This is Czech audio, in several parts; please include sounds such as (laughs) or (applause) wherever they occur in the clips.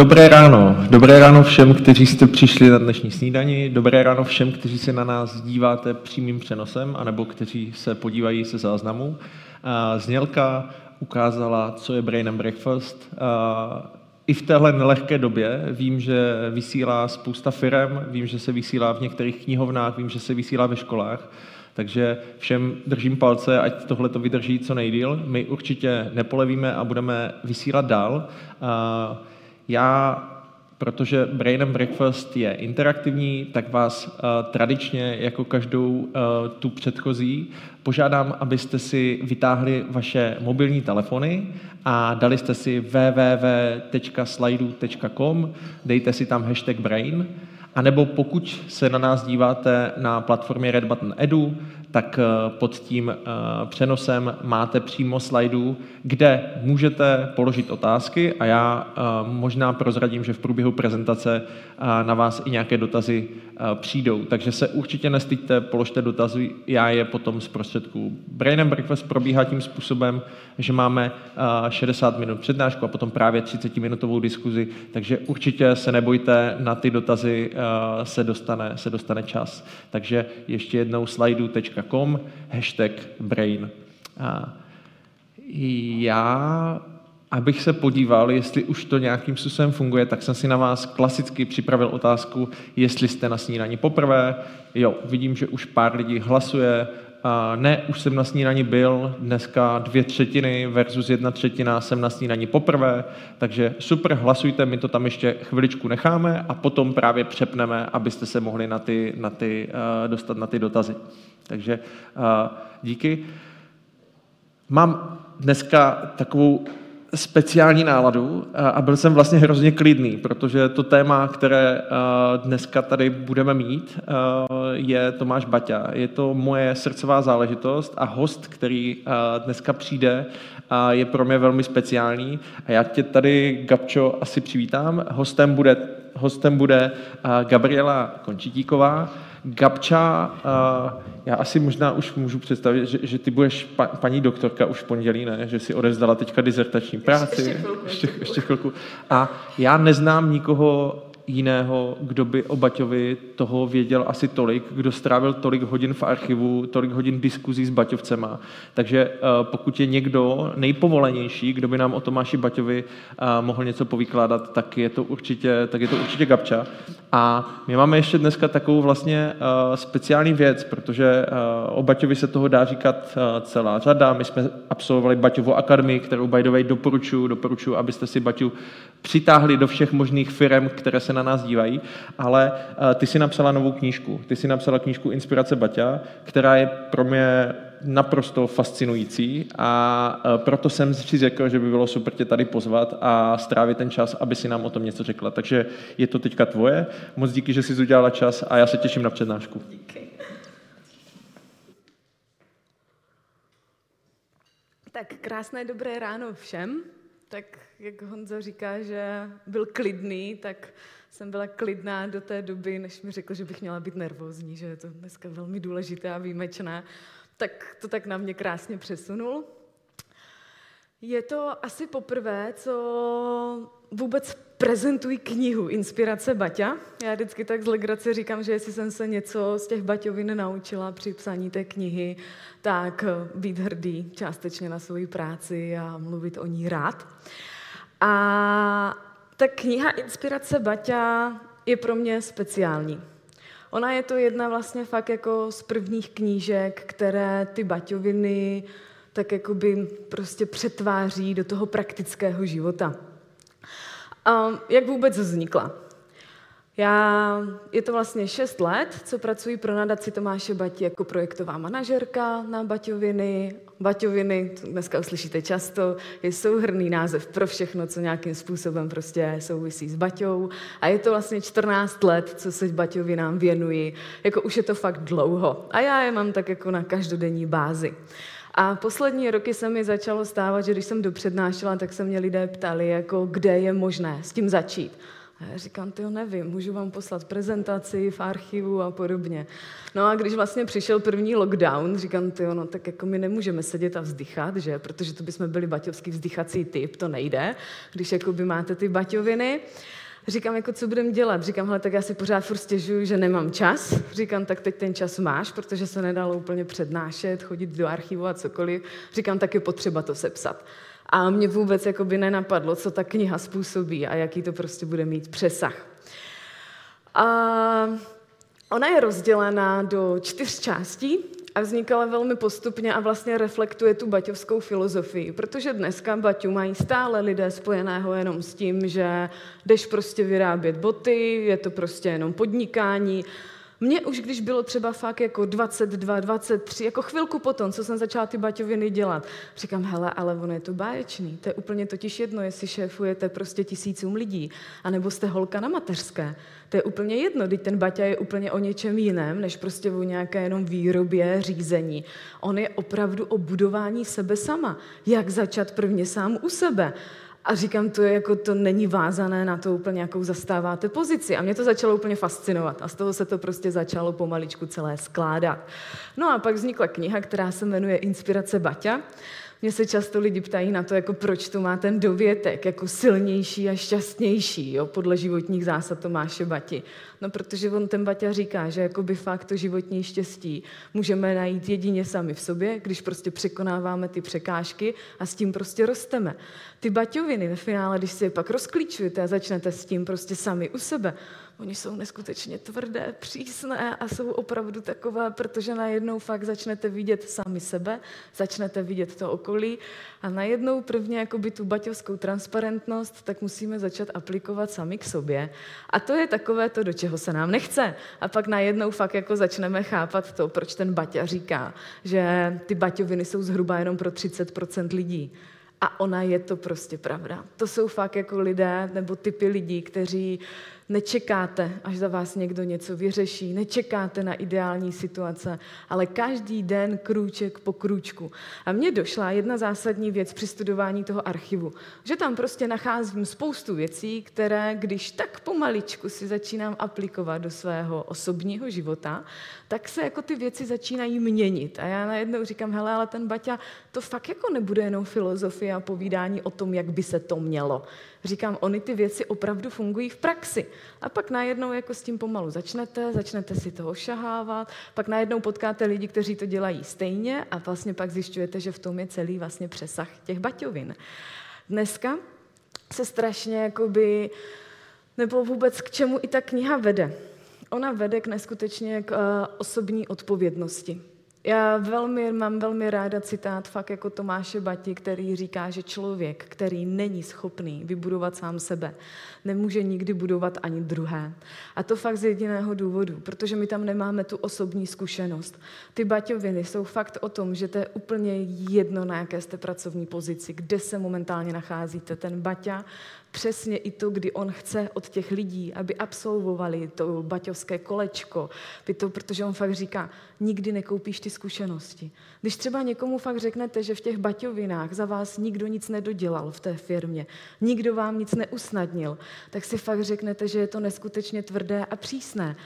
Dobré ráno. Dobré ráno všem, kteří jste přišli na dnešní snídani. Dobré ráno všem, kteří se na nás díváte přímým přenosem, anebo kteří se podívají se záznamu. Znělka ukázala, co je Brain and Breakfast. I v téhle nelehké době vím, že vysílá spousta firem, vím, že se vysílá v některých knihovnách, vím, že se vysílá ve školách. Takže všem držím palce, ať tohle to vydrží co nejdíl. My určitě nepolevíme a budeme vysílat dál. Já, protože Brain and Breakfast je interaktivní, tak vás uh, tradičně, jako každou uh, tu předchozí, požádám, abyste si vytáhli vaše mobilní telefony a dali jste si www.slidu.com, dejte si tam hashtag Brain, a nebo pokud se na nás díváte na platformě Red Button Edu, tak eh, pod tím eh, přenosem máte přímo slajdů, kde můžete položit otázky a já eh, možná prozradím, že v průběhu prezentace na vás i nějaké dotazy přijdou. Takže se určitě nestyďte, položte dotazy, já je potom z prostředků. Brain and Breakfast probíhá tím způsobem, že máme 60 minut přednášku a potom právě 30-minutovou diskuzi, takže určitě se nebojte, na ty dotazy se dostane, se dostane čas. Takže ještě jednou slidu.com, hashtag brain. Já abych se podíval, jestli už to nějakým způsobem funguje, tak jsem si na vás klasicky připravil otázku, jestli jste na snídaní poprvé. Jo, vidím, že už pár lidí hlasuje. A ne, už jsem na snídaní byl, dneska dvě třetiny versus jedna třetina jsem na snídaní poprvé, takže super, hlasujte, my to tam ještě chviličku necháme a potom právě přepneme, abyste se mohli na ty, na ty, uh, dostat na ty dotazy. Takže díky. Mám dneska takovou speciální náladu a byl jsem vlastně hrozně klidný, protože to téma, které dneska tady budeme mít, je Tomáš Baťa. Je to moje srdcová záležitost a host, který dneska přijde, je pro mě velmi speciální. A já tě tady, Gabčo, asi přivítám. Hostem bude, hostem bude Gabriela Končitíková, Gabča, já asi možná už můžu představit, že, že ty budeš pa, paní doktorka už v pondělí, ne? Že si odevzdala teďka dizertační práci. Ještě chvilku. Ještě, ještě chvilku. A já neznám nikoho jiného, kdo by o Baťovi toho věděl asi tolik, kdo strávil tolik hodin v archivu, tolik hodin diskuzí s Baťovcema. Takže eh, pokud je někdo nejpovolenější, kdo by nám o Tomáši Baťovi eh, mohl něco povykládat, tak je to určitě, tak je to určitě Gabča. A my máme ještě dneska takovou vlastně eh, speciální věc, protože o Baťovi se toho dá říkat celá řada. My jsme absolvovali Baťovu akademii, kterou by the way doporučuji, doporučuji, abyste si Baťu přitáhli do všech možných firm, které se na nás dívají, ale eh, ty si napsala novou knížku. Ty si napsala knížku Inspirace Baťa, která je pro mě naprosto fascinující a eh, proto jsem si řekl, že by bylo super tě tady pozvat a strávit ten čas, aby si nám o tom něco řekla. Takže je to teďka tvoje. Moc díky, že jsi udělala čas a já se těším na přednášku. Tak krásné dobré ráno všem. Tak jak Honza říká, že byl klidný, tak jsem byla klidná do té doby, než mi řekl, že bych měla být nervózní, že je to dneska velmi důležité a výjimečné. Tak to tak na mě krásně přesunul. Je to asi poprvé, co vůbec prezentuji knihu Inspirace Baťa. Já vždycky tak z legrace říkám, že jestli jsem se něco z těch Baťovin naučila při psaní té knihy, tak být hrdý částečně na svoji práci a mluvit o ní rád. A ta kniha Inspirace Baťa je pro mě speciální. Ona je to jedna vlastně fakt jako z prvních knížek, které ty baťoviny tak jakoby prostě přetváří do toho praktického života. A jak vůbec vznikla? Já, je to vlastně šest let, co pracuji pro nadaci Tomáše Bati jako projektová manažerka na Baťoviny. Baťoviny, dneska uslyšíte často, je souhrný název pro všechno, co nějakým způsobem prostě souvisí s Baťou. A je to vlastně 14 let, co se Baťovinám věnuji. Jako už je to fakt dlouho. A já je mám tak jako na každodenní bázi. A poslední roky se mi začalo stávat, že když jsem dopřednášela, tak se mě lidé ptali, jako kde je možné s tím začít. A já říkám, ty nevím, můžu vám poslat prezentaci v archivu a podobně. No a když vlastně přišel první lockdown, říkám, ty no tak jako my nemůžeme sedět a vzdychat, že? Protože to bychom byli baťovský vzdychací typ, to nejde, když jako by máte ty baťoviny. Říkám, jako co budeme dělat? Říkám, hele, tak já si pořád furt stěžuju, že nemám čas. Říkám, tak teď ten čas máš, protože se nedalo úplně přednášet, chodit do archivu a cokoliv. Říkám, tak je potřeba to sepsat. A mě vůbec by nenapadlo, co ta kniha způsobí a jaký to prostě bude mít přesah. A ona je rozdělená do čtyř částí a vznikala velmi postupně a vlastně reflektuje tu baťovskou filozofii, protože dneska baťu mají stále lidé spojeného jenom s tím, že jdeš prostě vyrábět boty, je to prostě jenom podnikání mně už, když bylo třeba fakt jako 22, 23, jako chvilku potom, co jsem začala ty baťoviny dělat, říkám, hele, ale ono je to báječný. To je úplně totiž jedno, jestli šéfujete prostě tisícům lidí, anebo jste holka na mateřské. To je úplně jedno, když ten baťa je úplně o něčem jiném, než prostě o nějaké jenom výrobě, řízení. On je opravdu o budování sebe sama. Jak začat prvně sám u sebe. A říkám, to je jako, to není vázané na to úplně, jakou zastáváte pozici. A mě to začalo úplně fascinovat. A z toho se to prostě začalo pomaličku celé skládat. No a pak vznikla kniha, která se jmenuje Inspirace Baťa. Mně se často lidi ptají na to, jako proč to má ten dovětek, jako silnější a šťastnější, jo, podle životních zásad Tomáše Bati. No, protože on ten Baťa říká, že jako by fakt to životní štěstí můžeme najít jedině sami v sobě, když prostě překonáváme ty překážky a s tím prostě rosteme. Ty baťoviny ve finále, když si je pak rozklíčujete a začnete s tím prostě sami u sebe, Oni jsou neskutečně tvrdé, přísné a jsou opravdu takové, protože najednou fakt začnete vidět sami sebe, začnete vidět to okolí a najednou prvně jakoby tu baťovskou transparentnost, tak musíme začat aplikovat sami k sobě. A to je takové to, do čeho se nám nechce. A pak najednou fakt jako začneme chápat to, proč ten Baťa říká, že ty baťoviny jsou zhruba jenom pro 30% lidí. A ona je to prostě pravda. To jsou fakt jako lidé nebo typy lidí, kteří Nečekáte, až za vás někdo něco vyřeší, nečekáte na ideální situace, ale každý den krůček po krůčku. A mně došla jedna zásadní věc při studování toho archivu, že tam prostě nacházím spoustu věcí, které, když tak pomaličku si začínám aplikovat do svého osobního života, tak se jako ty věci začínají měnit. A já najednou říkám, hele, ale ten Baťa, to fakt jako nebude jenom filozofie a povídání o tom, jak by se to mělo. Říkám, oni ty věci opravdu fungují v praxi. A pak najednou jako s tím pomalu začnete, začnete si to ošahávat, pak najednou potkáte lidi, kteří to dělají stejně a vlastně pak zjišťujete, že v tom je celý vlastně přesah těch baťovin. Dneska se strašně jakoby, nebo vůbec k čemu i ta kniha vede. Ona vede k neskutečně k uh, osobní odpovědnosti. Já velmi, mám velmi ráda citát fakt jako Tomáše Bati, který říká, že člověk, který není schopný vybudovat sám sebe, nemůže nikdy budovat ani druhé. A to fakt z jediného důvodu, protože my tam nemáme tu osobní zkušenost. Ty baťoviny jsou fakt o tom, že to je úplně jedno, na jaké jste pracovní pozici, kde se momentálně nacházíte. Ten Baťa přesně i to, kdy on chce od těch lidí, aby absolvovali to baťovské kolečko, to, protože on fakt říká, nikdy nekoupíš ty zkušenosti. Když třeba někomu fakt řeknete, že v těch baťovinách za vás nikdo nic nedodělal v té firmě, nikdo vám nic neusnadnil, tak si fakt řeknete, že je to neskutečně tvrdé a přísné.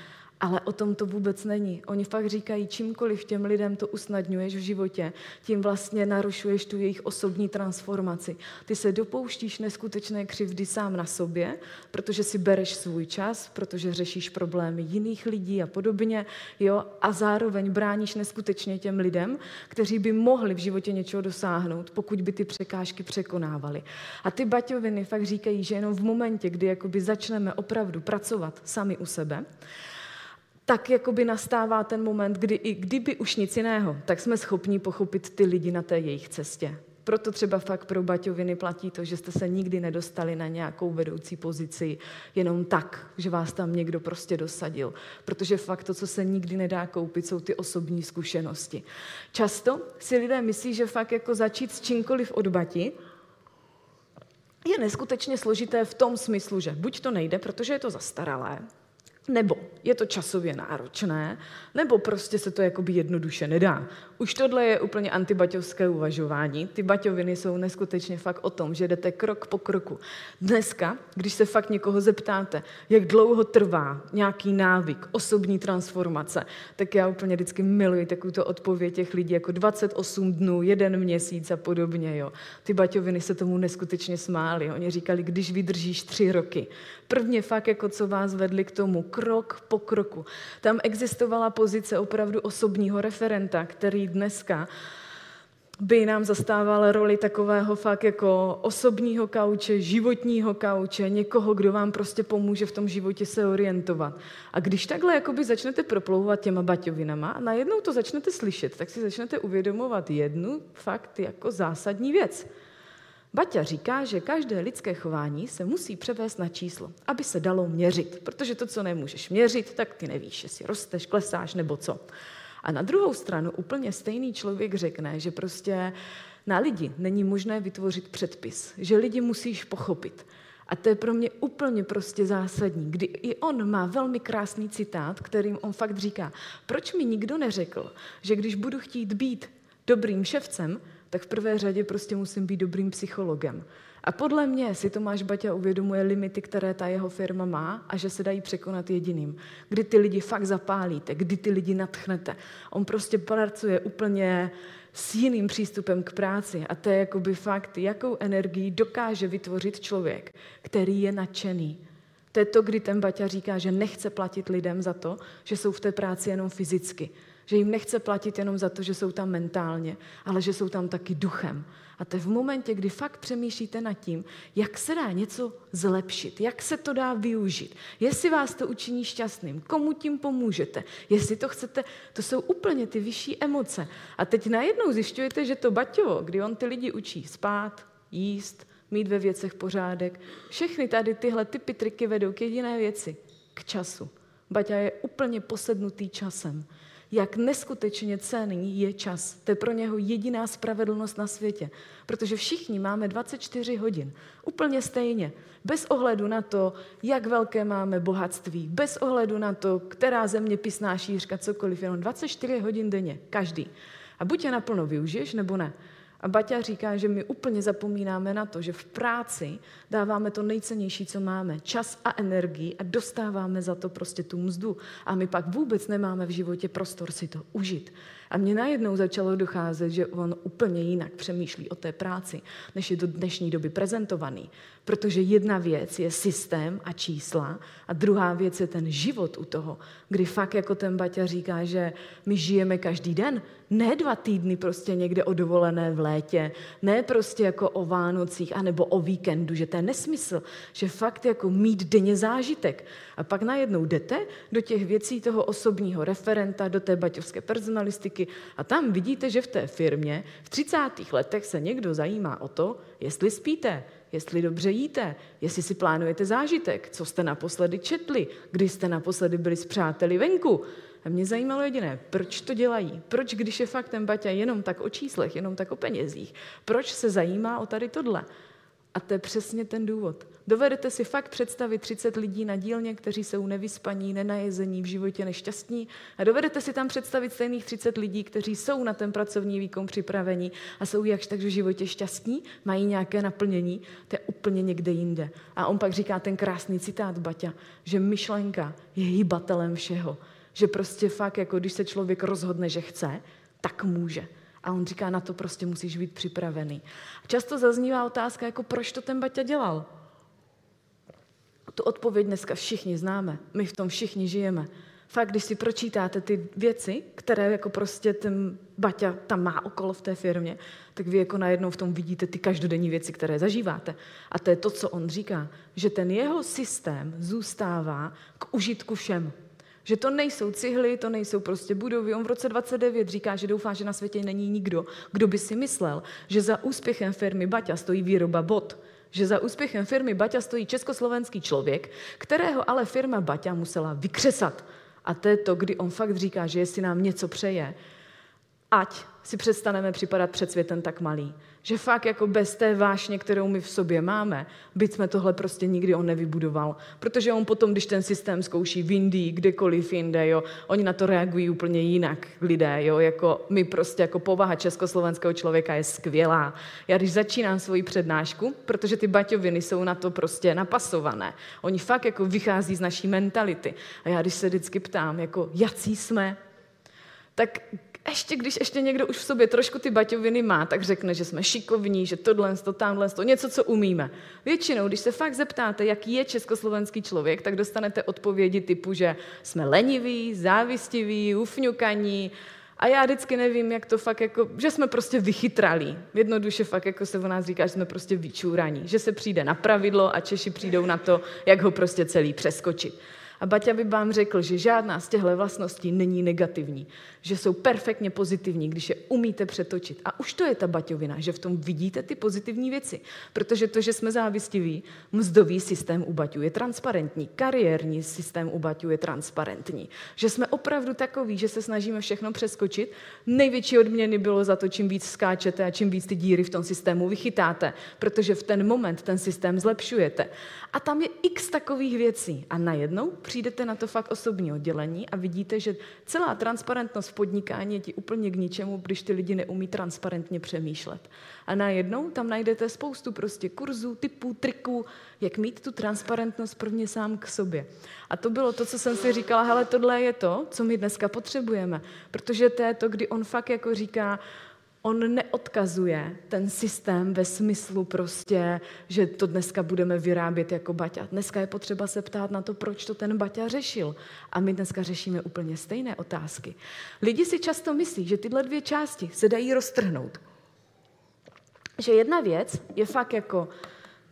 Ale o tom to vůbec není. Oni fakt říkají, čímkoliv těm lidem to usnadňuješ v životě, tím vlastně narušuješ tu jejich osobní transformaci. Ty se dopouštíš neskutečné křivdy sám na sobě, protože si bereš svůj čas, protože řešíš problémy jiných lidí a podobně, jo, a zároveň bráníš neskutečně těm lidem, kteří by mohli v životě něčeho dosáhnout, pokud by ty překážky překonávali. A ty baťoviny fakt říkají, že jenom v momentě, kdy jakoby začneme opravdu pracovat sami u sebe, tak jakoby nastává ten moment, kdy i kdyby už nic jiného, tak jsme schopni pochopit ty lidi na té jejich cestě. Proto třeba fakt pro Baťoviny platí to, že jste se nikdy nedostali na nějakou vedoucí pozici jenom tak, že vás tam někdo prostě dosadil. Protože fakt to, co se nikdy nedá koupit, jsou ty osobní zkušenosti. Často si lidé myslí, že fakt jako začít s čímkoliv od Bati je neskutečně složité v tom smyslu, že buď to nejde, protože je to zastaralé, Nebo je to časově náročné, nebo prostě se to jakoby jednoduše nedá. Už tohle je úplně antibaťovské uvažování. Ty baťoviny jsou neskutečně fakt o tom, že jdete krok po kroku. Dneska, když se fakt někoho zeptáte, jak dlouho trvá nějaký návyk, osobní transformace, tak já úplně vždycky miluji takovou odpověď těch lidí, jako 28 dnů, jeden měsíc a podobně. Jo. Ty baťoviny se tomu neskutečně smály. Oni říkali, když vydržíš tři roky. Prvně fakt, jako co vás vedli k tomu, krok po kroku. Tam existovala pozice opravdu osobního referenta, který dneska by nám zastával roli takového fakt jako osobního kauče, životního kauče, někoho, kdo vám prostě pomůže v tom životě se orientovat. A když takhle jakoby začnete proplouvat těma baťovinama a najednou to začnete slyšet, tak si začnete uvědomovat jednu fakt jako zásadní věc. Baťa říká, že každé lidské chování se musí převést na číslo, aby se dalo měřit, protože to, co nemůžeš měřit, tak ty nevíš, jestli rosteš, klesáš nebo co. A na druhou stranu úplně stejný člověk řekne, že prostě na lidi není možné vytvořit předpis, že lidi musíš pochopit. A to je pro mě úplně prostě zásadní, kdy i on má velmi krásný citát, kterým on fakt říká, proč mi nikdo neřekl, že když budu chtít být dobrým ševcem, tak v prvé řadě prostě musím být dobrým psychologem. A podle mě si Tomáš Baťa uvědomuje limity, které ta jeho firma má a že se dají překonat jediným. Kdy ty lidi fakt zapálíte, kdy ty lidi natchnete. On prostě pracuje úplně s jiným přístupem k práci a to je jakoby fakt, jakou energii dokáže vytvořit člověk, který je nadšený. To je to, kdy ten Baťa říká, že nechce platit lidem za to, že jsou v té práci jenom fyzicky. Že jim nechce platit jenom za to, že jsou tam mentálně, ale že jsou tam taky duchem. A to je v momentě, kdy fakt přemýšlíte nad tím, jak se dá něco zlepšit, jak se to dá využít, jestli vás to učiní šťastným, komu tím pomůžete, jestli to chcete, to jsou úplně ty vyšší emoce. A teď najednou zjišťujete, že to Baťovo, kdy on ty lidi učí spát, jíst, mít ve věcech pořádek, všechny tady tyhle typy triky vedou k jediné věci, k času. Baťa je úplně posednutý časem jak neskutečně cený je čas. To je pro něho jediná spravedlnost na světě. Protože všichni máme 24 hodin. Úplně stejně. Bez ohledu na to, jak velké máme bohatství. Bez ohledu na to, která země pisná šířka, cokoliv. Jenom 24 hodin denně. Každý. A buď je naplno využiješ, nebo ne. A Baťa říká, že my úplně zapomínáme na to, že v práci dáváme to nejcennější, co máme, čas a energii a dostáváme za to prostě tu mzdu. A my pak vůbec nemáme v životě prostor si to užít. A mně najednou začalo docházet, že on úplně jinak přemýšlí o té práci, než je do dnešní doby prezentovaný. Protože jedna věc je systém a čísla a druhá věc je ten život u toho, kdy fakt jako ten Baťa říká, že my žijeme každý den, ne dva týdny prostě někde o dovolené v létě, ne prostě jako o Vánocích anebo o víkendu, že to je nesmysl, že fakt jako mít denně zážitek. A pak najednou jdete do těch věcí toho osobního referenta, do té baťovské personalistiky a tam vidíte, že v té firmě v 30. letech se někdo zajímá o to, jestli spíte, jestli dobře jíte, jestli si plánujete zážitek, co jste naposledy četli, kdy jste naposledy byli s přáteli venku. A mě zajímalo jediné, proč to dělají? Proč, když je fakt ten Baťa jenom tak o číslech, jenom tak o penězích, proč se zajímá o tady tohle? A to je přesně ten důvod. Dovedete si fakt představit 30 lidí na dílně, kteří jsou nevyspaní, nenajezení, v životě nešťastní. A dovedete si tam představit stejných 30 lidí, kteří jsou na ten pracovní výkon připravení a jsou jakž tak v životě šťastní, mají nějaké naplnění. To je úplně někde jinde. A on pak říká ten krásný citát Baťa, že myšlenka je hýbatelem všeho. Že prostě fakt, jako když se člověk rozhodne, že chce, tak může. A on říká, na to prostě musíš být připravený. Často zaznívá otázka, jako proč to ten Baťa dělal? Tu odpověď dneska všichni známe. My v tom všichni žijeme. Fakt, když si pročítáte ty věci, které jako prostě ten Baťa tam má okolo v té firmě, tak vy jako najednou v tom vidíte ty každodenní věci, které zažíváte. A to je to, co on říká, že ten jeho systém zůstává k užitku všem. Že to nejsou cihly, to nejsou prostě budovy. On v roce 29 říká, že doufá, že na světě není nikdo, kdo by si myslel, že za úspěchem firmy Baťa stojí výroba bot, že za úspěchem firmy Baťa stojí československý člověk, kterého ale firma Baťa musela vykřesat. A to je to, kdy on fakt říká, že jestli nám něco přeje, ať si přestaneme připadat před světem tak malý. Že fakt jako bez té vášně, kterou my v sobě máme, byť jsme tohle prostě nikdy on nevybudoval. Protože on potom, když ten systém zkouší v Indii, kdekoliv jinde, jo, oni na to reagují úplně jinak, lidé, jo, jako my prostě jako povaha československého člověka je skvělá. Já když začínám svoji přednášku, protože ty baťoviny jsou na to prostě napasované, oni fakt jako vychází z naší mentality. A já když se vždycky ptám, jako jací jsme, tak ještě když ještě někdo už v sobě trošku ty baťoviny má, tak řekne, že jsme šikovní, že tohle, to, tamhle, to, něco, co umíme. Většinou, když se fakt zeptáte, jaký je československý člověk, tak dostanete odpovědi typu, že jsme leniví, závistiví, ufňukaní, a já vždycky nevím, jak to fakt jako, že jsme prostě vychytralí. Jednoduše fakt jako se o nás říká, že jsme prostě vyčúraní. Že se přijde na pravidlo a Češi přijdou na to, jak ho prostě celý přeskočit. A Baťa by vám řekl, že žádná z těchto vlastností není negativní, že jsou perfektně pozitivní, když je umíte přetočit. A už to je ta baťovina, že v tom vidíte ty pozitivní věci. Protože to, že jsme závistiví, mzdový systém u Baťu je transparentní, kariérní systém u Baťu je transparentní. Že jsme opravdu takový, že se snažíme všechno přeskočit. Největší odměny bylo za to, čím víc skáčete a čím víc ty díry v tom systému vychytáte, protože v ten moment ten systém zlepšujete. A tam je x takových věcí. A najednou přijdete na to fakt osobní oddělení a vidíte, že celá transparentnost v podnikání je ti úplně k ničemu, když ty lidi neumí transparentně přemýšlet. A najednou tam najdete spoustu prostě kurzů, typů, triků, jak mít tu transparentnost prvně sám k sobě. A to bylo to, co jsem si říkala, hele, tohle je to, co my dneska potřebujeme. Protože to je to, kdy on fakt jako říká, on neodkazuje ten systém ve smyslu prostě, že to dneska budeme vyrábět jako Baťa. Dneska je potřeba se ptát na to, proč to ten Baťa řešil. A my dneska řešíme úplně stejné otázky. Lidi si často myslí, že tyhle dvě části se dají roztrhnout. Že jedna věc je fakt jako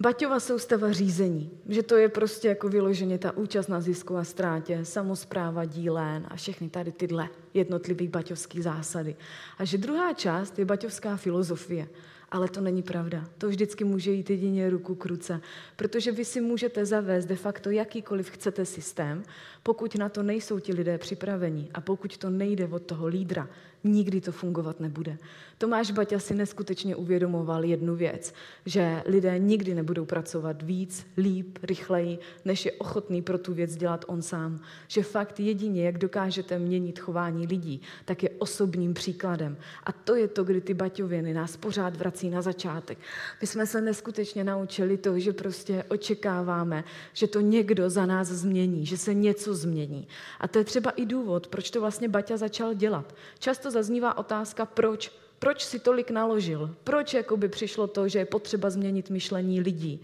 Baťova soustava řízení, že to je prostě jako vyloženě ta účast na zisku a ztrátě, samozpráva, dílén a všechny tady tyhle jednotlivé baťovské zásady. A že druhá část je baťovská filozofie. Ale to není pravda. To vždycky může jít jedině ruku k ruce, protože vy si můžete zavést de facto jakýkoliv chcete systém, pokud na to nejsou ti lidé připraveni a pokud to nejde od toho lídra, nikdy to fungovat nebude. Tomáš Baťa si neskutečně uvědomoval jednu věc, že lidé nikdy nebudou pracovat víc, líp, rychleji, než je ochotný pro tu věc dělat on sám. Že fakt jedině, jak dokážete měnit chování lidí, tak je osobním příkladem. A to je to, kdy ty Baťoviny nás pořád vrací na začátek. My jsme se neskutečně naučili to, že prostě očekáváme, že to někdo za nás změní, že se něco změní. A to je třeba i důvod, proč to vlastně Baťa začal dělat. Často zaznívá otázka, proč proč si tolik naložil? Proč jakoby přišlo to, že je potřeba změnit myšlení lidí?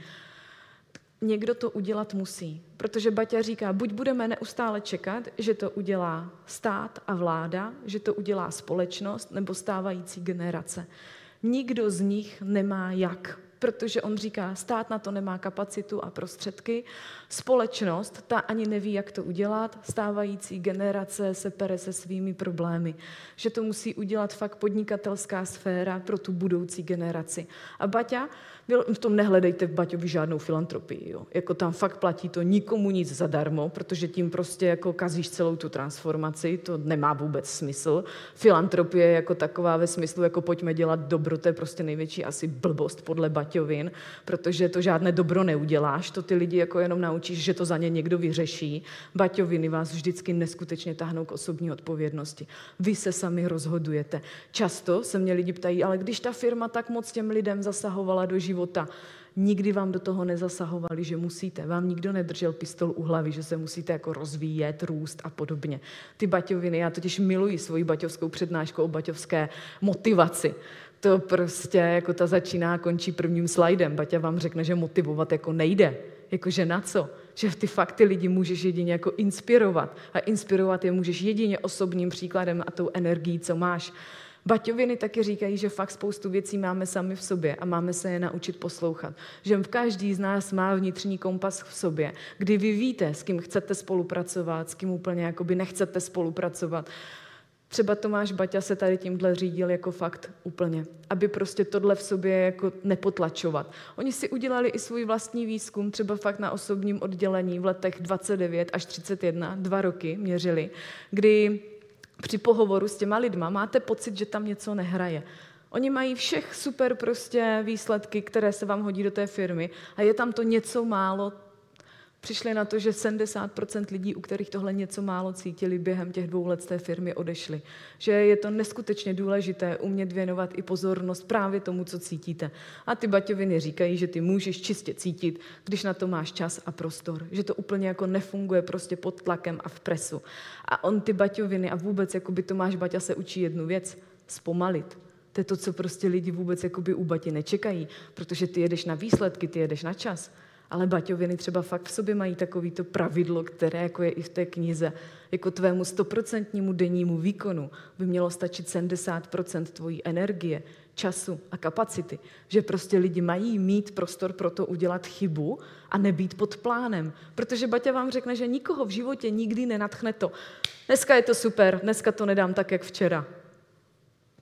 Někdo to udělat musí, protože Baťa říká, buď budeme neustále čekat, že to udělá stát a vláda, že to udělá společnost nebo stávající generace. Nikdo z nich nemá jak protože on říká, stát na to nemá kapacitu a prostředky, společnost, ta ani neví, jak to udělat, stávající generace se pere se svými problémy, že to musí udělat fakt podnikatelská sféra pro tu budoucí generaci. A Baťa v tom nehledejte v Baťovi žádnou filantropii. Jo. Jako tam fakt platí to nikomu nic zadarmo, protože tím prostě jako kazíš celou tu transformaci, to nemá vůbec smysl. Filantropie jako taková ve smyslu, jako pojďme dělat dobro, to je prostě největší asi blbost podle Baťovin, protože to žádné dobro neuděláš, to ty lidi jako jenom naučíš, že to za ně někdo vyřeší. Baťoviny vás vždycky neskutečně tahnou k osobní odpovědnosti. Vy se sami rozhodujete. Často se mě lidi ptají, ale když ta firma tak moc těm lidem zasahovala do života, života. Nikdy vám do toho nezasahovali, že musíte. Vám nikdo nedržel pistol u hlavy, že se musíte jako rozvíjet, růst a podobně. Ty baťoviny, já totiž miluji svoji baťovskou přednášku o baťovské motivaci. To prostě jako ta začíná a končí prvním slajdem. Baťa vám řekne, že motivovat jako nejde. Jakože na co? Že ty fakty lidi můžeš jedině jako inspirovat. A inspirovat je můžeš jedině osobním příkladem a tou energií, co máš. Baťoviny taky říkají, že fakt spoustu věcí máme sami v sobě a máme se je naučit poslouchat. Že v každý z nás má vnitřní kompas v sobě, kdy vy víte, s kým chcete spolupracovat, s kým úplně nechcete spolupracovat. Třeba Tomáš Baťa se tady tímhle řídil jako fakt úplně, aby prostě tohle v sobě jako nepotlačovat. Oni si udělali i svůj vlastní výzkum, třeba fakt na osobním oddělení v letech 29 až 31, dva roky měřili, kdy při pohovoru s těma lidma máte pocit, že tam něco nehraje. Oni mají všech super prostě výsledky, které se vám hodí do té firmy a je tam to něco málo, přišli na to, že 70% lidí, u kterých tohle něco málo cítili, během těch dvou let z té firmy odešli. Že je to neskutečně důležité umět věnovat i pozornost právě tomu, co cítíte. A ty baťoviny říkají, že ty můžeš čistě cítit, když na to máš čas a prostor. Že to úplně jako nefunguje prostě pod tlakem a v presu. A on ty baťoviny a vůbec jako by Tomáš Baťa se učí jednu věc, zpomalit. To je to, co prostě lidi vůbec jakoby u Bati nečekají, protože ty jedeš na výsledky, ty jedeš na čas. Ale baťoviny třeba fakt v sobě mají takovýto pravidlo, které jako je i v té knize. Jako tvému stoprocentnímu dennímu výkonu by mělo stačit 70% tvojí energie, času a kapacity. Že prostě lidi mají mít prostor pro to udělat chybu a nebýt pod plánem. Protože Baťa vám řekne, že nikoho v životě nikdy nenatchne to. Dneska je to super, dneska to nedám tak, jak včera.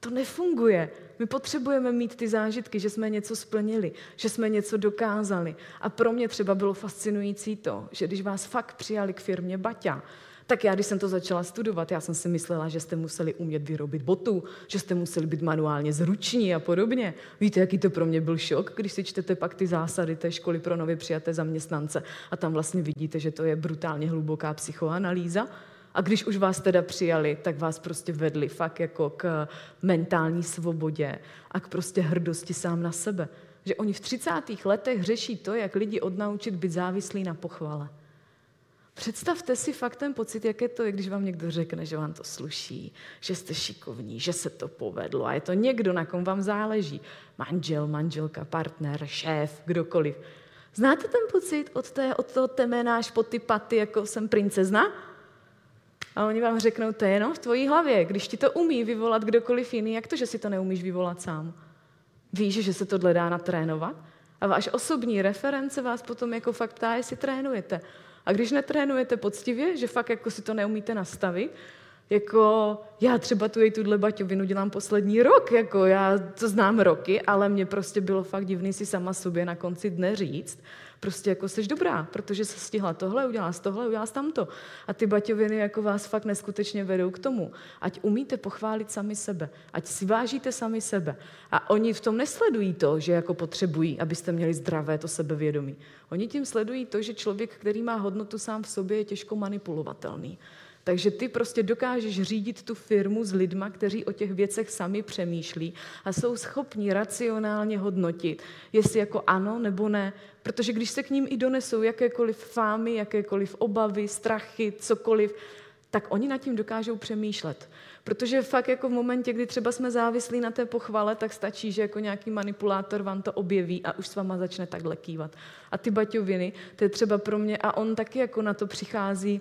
To nefunguje. My potřebujeme mít ty zážitky, že jsme něco splnili, že jsme něco dokázali. A pro mě třeba bylo fascinující to, že když vás fakt přijali k firmě Baťa, tak já, když jsem to začala studovat, já jsem si myslela, že jste museli umět vyrobit botu, že jste museli být manuálně zruční a podobně. Víte, jaký to pro mě byl šok, když si čtete pak ty zásady té školy pro nově přijaté zaměstnance a tam vlastně vidíte, že to je brutálně hluboká psychoanalýza. A když už vás teda přijali, tak vás prostě vedli fakt jako k mentální svobodě a k prostě hrdosti sám na sebe. Že oni v 30. letech řeší to, jak lidi odnaučit být závislí na pochvale. Představte si fakt ten pocit, jaké to je, když vám někdo řekne, že vám to sluší, že jste šikovní, že se to povedlo a je to někdo, na kom vám záleží. Manžel, manželka, partner, šéf, kdokoliv. Znáte ten pocit od, té, od toho temenáš po ty paty, jako jsem princezna? A oni vám řeknou, to je jenom v tvojí hlavě. Když ti to umí vyvolat kdokoliv jiný, jak to, že si to neumíš vyvolat sám? Víš, že se to dá natrénovat? A váš osobní reference vás potom jako fakt ptá, jestli trénujete. A když netrénujete poctivě, že fakt jako si to neumíte nastavit, jako já třeba tu jej tuhle baťovinu dělám poslední rok, jako já to znám roky, ale mě prostě bylo fakt divný si sama sobě na konci dne říct, prostě jako jsi dobrá, protože se stihla tohle, udělala z tohle, udělala tamto. A ty baťoviny jako vás fakt neskutečně vedou k tomu. Ať umíte pochválit sami sebe, ať si vážíte sami sebe. A oni v tom nesledují to, že jako potřebují, abyste měli zdravé to sebevědomí. Oni tím sledují to, že člověk, který má hodnotu sám v sobě, je těžko manipulovatelný. Takže ty prostě dokážeš řídit tu firmu s lidma, kteří o těch věcech sami přemýšlí a jsou schopni racionálně hodnotit, jestli jako ano nebo ne. Protože když se k ním i donesou jakékoliv fámy, jakékoliv obavy, strachy, cokoliv, tak oni nad tím dokážou přemýšlet. Protože fakt jako v momentě, kdy třeba jsme závislí na té pochvale, tak stačí, že jako nějaký manipulátor vám to objeví a už s váma začne takhle kývat. A ty baťoviny, to je třeba pro mě, a on taky jako na to přichází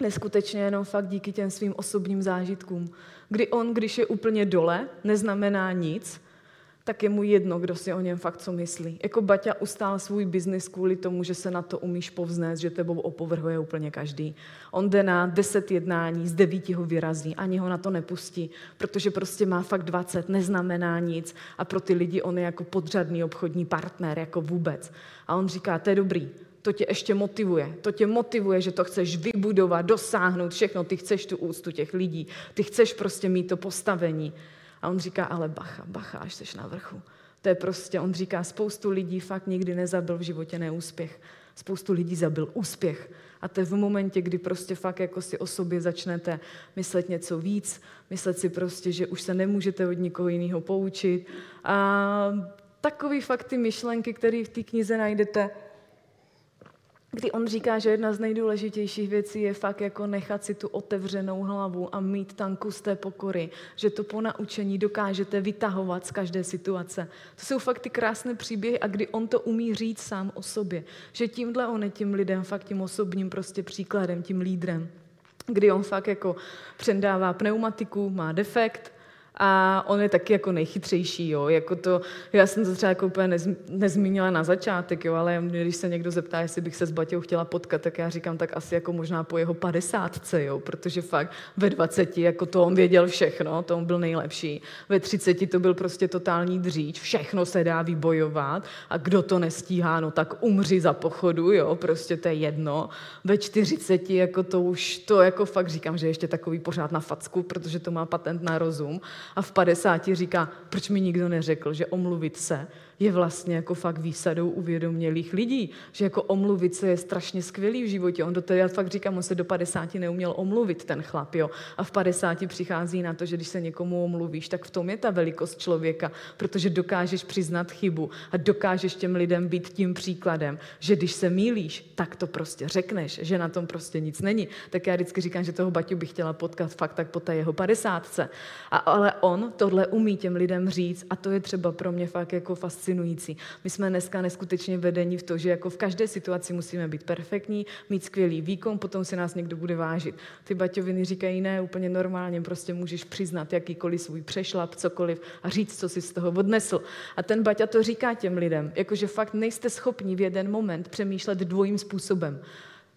neskutečně jenom fakt díky těm svým osobním zážitkům. Kdy on, když je úplně dole, neznamená nic, tak je mu jedno, kdo si o něm fakt co myslí. Jako Baťa ustál svůj biznis kvůli tomu, že se na to umíš povznést, že tebou opovrhuje úplně každý. On jde na deset jednání, z devíti ho vyrazí, ani ho na to nepustí, protože prostě má fakt 20, neznamená nic a pro ty lidi on je jako podřadný obchodní partner, jako vůbec. A on říká, to je dobrý, to tě ještě motivuje. To tě motivuje, že to chceš vybudovat, dosáhnout všechno. Ty chceš tu úctu těch lidí. Ty chceš prostě mít to postavení. A on říká, ale bacha, bacha, až jsi na vrchu. To je prostě, on říká, spoustu lidí fakt nikdy nezabil v životě neúspěch. Spoustu lidí zabil úspěch. A to je v momentě, kdy prostě fakt jako si o sobě začnete myslet něco víc, myslet si prostě, že už se nemůžete od nikoho jiného poučit. A takový fakt ty myšlenky, které v té knize najdete, kdy on říká, že jedna z nejdůležitějších věcí je fakt jako nechat si tu otevřenou hlavu a mít tam kus té pokory, že to po naučení dokážete vytahovat z každé situace. To jsou fakt ty krásné příběhy a kdy on to umí říct sám o sobě, že tímhle on je tím lidem fakt tím osobním prostě příkladem, tím lídrem, kdy on fakt jako přendává pneumatiku, má defekt, A on je taky jako nejchytřejší, jo. Jako to, já jsem to třeba jako úplně nez, nezmínila na začátek, jo, ale když se někdo zeptá, jestli bych se s Baťou chtěla potkat, tak já říkám, tak asi jako možná po jeho padesátce, jo, protože fakt ve 20 jako to on věděl všechno, to on byl nejlepší. Ve 30 to byl prostě totální dříč, všechno se dá vybojovat a kdo to nestíhá, no tak umři za pochodu, jo, prostě to je jedno. Ve 40 jako to už, to jako fakt říkám, že ještě takový pořád na facku, protože to má patent na rozum a v 50 říká, proč mi nikdo neřekl, že omluvit se je vlastně jako fakt výsadou uvědomělých lidí, že jako omluvit se je strašně skvělý v životě. On do toho, já fakt říkám, on se do 50 neuměl omluvit ten chlap, jo. A v 50 přichází na to, že když se někomu omluvíš, tak v tom je ta velikost člověka, protože dokážeš přiznat chybu a dokážeš těm lidem být tím příkladem, že když se mílíš, tak to prostě řekneš, že na tom prostě nic není. Tak já vždycky říkám, že toho Baťu bych chtěla potkat fakt tak po té jeho padesátce. A, ale on tohle umí těm lidem říct a to je třeba pro mě fakt jako fascinující fascinující. My jsme dneska neskutečně vedení v to, že jako v každé situaci musíme být perfektní, mít skvělý výkon, potom si nás někdo bude vážit. Ty baťoviny říkají ne, úplně normálně, prostě můžeš přiznat jakýkoliv svůj přešlap, cokoliv a říct, co si z toho odnesl. A ten Baťa to říká těm lidem, jakože fakt nejste schopni v jeden moment přemýšlet dvojím způsobem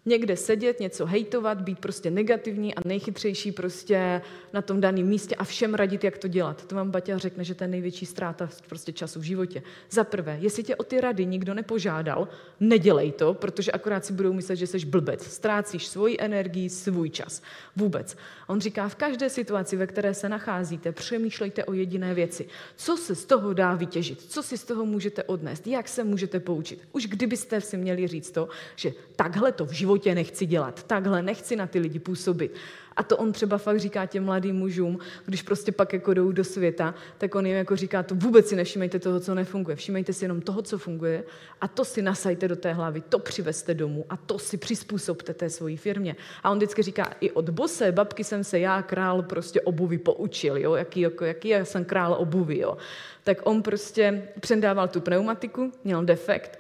někde sedět, něco hejtovat, být prostě negativní a nejchytřejší prostě na tom daném místě a všem radit, jak to dělat. To vám Baťa řekne, že to je největší ztráta prostě času v životě. Za prvé, jestli tě o ty rady nikdo nepožádal, nedělej to, protože akorát si budou myslet, že jsi blbec. Ztrácíš svoji energii, svůj čas. Vůbec. On říká, v každé situaci, ve které se nacházíte, přemýšlejte o jediné věci. Co se z toho dá vytěžit? Co si z toho můžete odnést? Jak se můžete poučit? Už kdybyste si měli říct to, že takhle to v životě životě nechci dělat. Takhle nechci na ty lidi působit. A to on třeba fakt říká těm mladým mužům, když prostě pak jako jdou do světa, tak on jim jako říká, to vůbec si nevšimejte toho, co nefunguje. Všimejte si jenom toho, co funguje a to si nasajte do té hlavy, to přivezte domů a to si přizpůsobte té svojí firmě. A on vždycky říká, i od bose babky jsem se já, král prostě obuvy poučil, jo? Jaký, jako, jaký já jsem král obuvy. Jo? Tak on prostě předával tu pneumatiku, měl defekt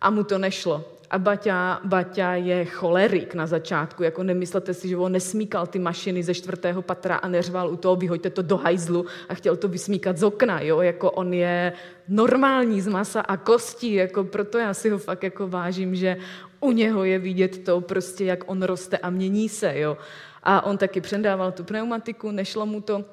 a mu to nešlo. A Baťa, Baťa je cholerik na začátku, jako nemyslete si, že on nesmíkal ty mašiny ze čtvrtého patra a neřval u toho, vyhoďte to do hajzlu a chtěl to vysmíkat z okna, jo, jako on je normální z masa a kostí, jako proto já si ho fakt jako vážím, že u něho je vidět to prostě, jak on roste a mění se, jo. A on taky předával tu pneumatiku, nešlo mu to,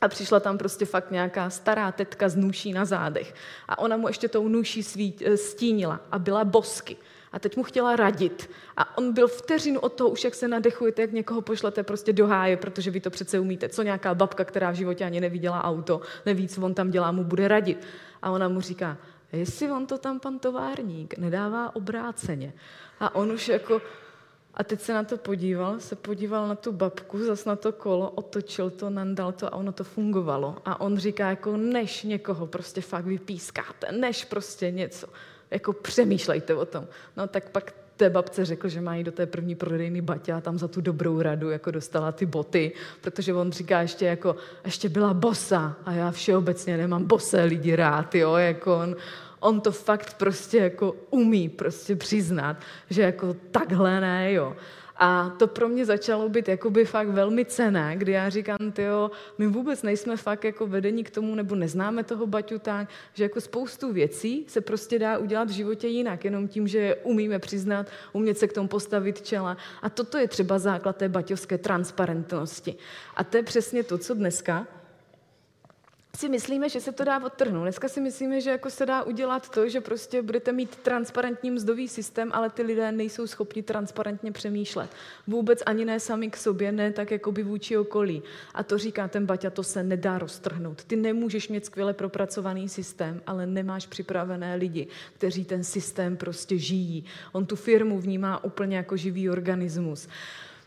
a přišla tam prostě fakt nějaká stará tetka z nůší na zádech. A ona mu ještě tou nůší svít, eh, stínila a byla bosky a teď mu chtěla radit. A on byl vteřinu od toho, už jak se nadechujete, jak někoho pošlete prostě do háje, protože vy to přece umíte. Co nějaká babka, která v životě ani neviděla auto, neví, co on tam dělá, mu bude radit. A ona mu říká, jestli on to tam pan továrník nedává obráceně. A on už jako, a teď se na to podíval, se podíval na tu babku, zas na to kolo, otočil to, nandal to a ono to fungovalo. A on říká, jako než někoho prostě fakt vypískáte, než prostě něco, jako přemýšlejte o tom. No tak pak té babce řekl, že mají do té první prodejny batě a tam za tu dobrou radu jako dostala ty boty, protože on říká ještě jako, ještě byla bosa a já všeobecně nemám bosé lidi rád, jo, jako on, on to fakt prostě jako umí prostě přiznat, že jako takhle ne, jo. A to pro mě začalo být jakoby fakt velmi cené, kdy já říkám, tyjo, my vůbec nejsme fakt jako vedení k tomu, nebo neznáme toho Baťu tak, že jako spoustu věcí se prostě dá udělat v životě jinak, jenom tím, že umíme přiznat, umět se k tomu postavit čela. A toto je třeba základ té baťovské transparentnosti. A to je přesně to, co dneska si myslíme, že se to dá odtrhnout. Dneska si myslíme, že jako se dá udělat to, že prostě budete mít transparentní mzdový systém, ale ty lidé nejsou schopni transparentně přemýšlet. Vůbec ani ne sami k sobě, ne tak jako by vůči okolí. A to říká ten Baťa, to se nedá roztrhnout. Ty nemůžeš mít skvěle propracovaný systém, ale nemáš připravené lidi, kteří ten systém prostě žijí. On tu firmu vnímá úplně jako živý organismus.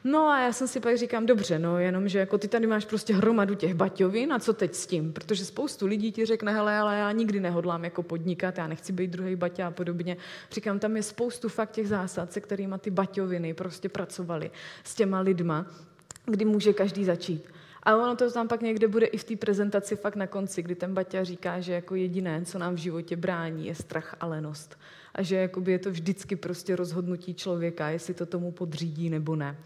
No a já jsem si pak říkám, dobře, no jenom, že jako ty tady máš prostě hromadu těch baťovin a co teď s tím? Protože spoustu lidí ti řekne, hele, ale já nikdy nehodlám jako podnikat, já nechci být druhý baťa a podobně. Říkám, tam je spoustu fakt těch zásad, se kterými ty baťoviny prostě pracovali s těma lidma, kdy může každý začít. A ono to tam pak někde bude i v té prezentaci fakt na konci, kdy ten Baťa říká, že jako jediné, co nám v životě brání, je strach a lenost a že jakoby je to vždycky prostě rozhodnutí člověka, jestli to tomu podřídí nebo ne.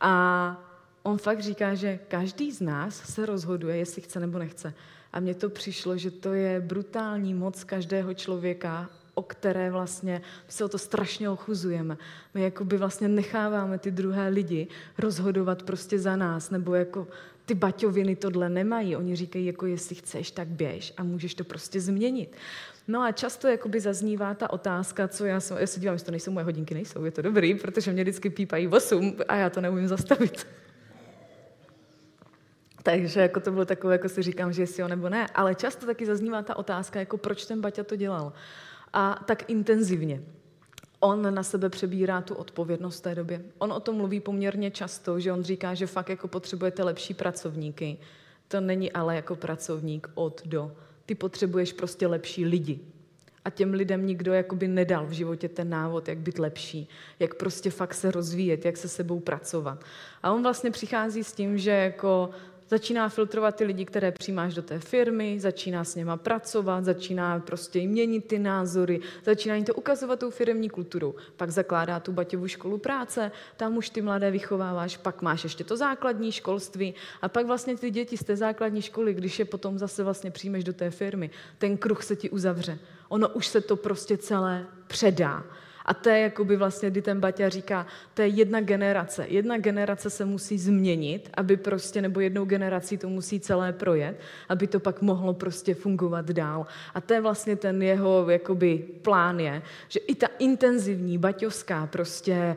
A On fakt říká, že každý z nás se rozhoduje, jestli chce nebo nechce. A mně to přišlo, že to je brutální moc každého člověka, o které vlastně se o to strašně ochuzujeme. My jakoby vlastně necháváme ty druhé lidi rozhodovat prostě za nás, nebo jako ty baťoviny tohle nemají. Oni říkají, jako jestli chceš, tak běž a můžeš to prostě změnit. No a často jakoby zaznívá ta otázka, co já, jsem, já se dívám, jestli to nejsou moje hodinky, nejsou, je to dobrý, protože mě vždycky pípají 8 a já to neumím zastavit. (laughs) Takže jako to bylo takové, jako si říkám, že jestli jo nebo ne. Ale často taky zaznívá ta otázka, jako proč ten Baťa to dělal. A tak intenzivně. On na sebe přebírá tu odpovědnost v té době. On o tom mluví poměrně často, že on říká, že fakt jako potřebujete lepší pracovníky. To není ale jako pracovník od do. Ty potřebuješ prostě lepší lidi. A těm lidem nikdo jakoby nedal v životě ten návod, jak být lepší, jak prostě fakt se rozvíjet, jak se sebou pracovat. A on vlastně přichází s tím, že jako začíná filtrovat ty lidi, které přijímáš do té firmy, začíná s něma pracovat, začíná prostě měnit ty názory, začíná jim to ukazovat tou firmní kulturou. Pak zakládá tu Baťovu školu práce, tam už ty mladé vychováváš, pak máš ještě to základní školství a pak vlastně ty děti z té základní školy, když je potom zase vlastně přijmeš do té firmy, ten kruh se ti uzavře. Ono už se to prostě celé předá. A to je jakoby vlastně, kdy ten Baťa říká, to je jedna generace. Jedna generace se musí změnit, aby prostě, nebo jednou generací to musí celé projet, aby to pak mohlo prostě fungovat dál. A to je vlastně ten jeho jakoby plán je, že i ta intenzivní baťovská prostě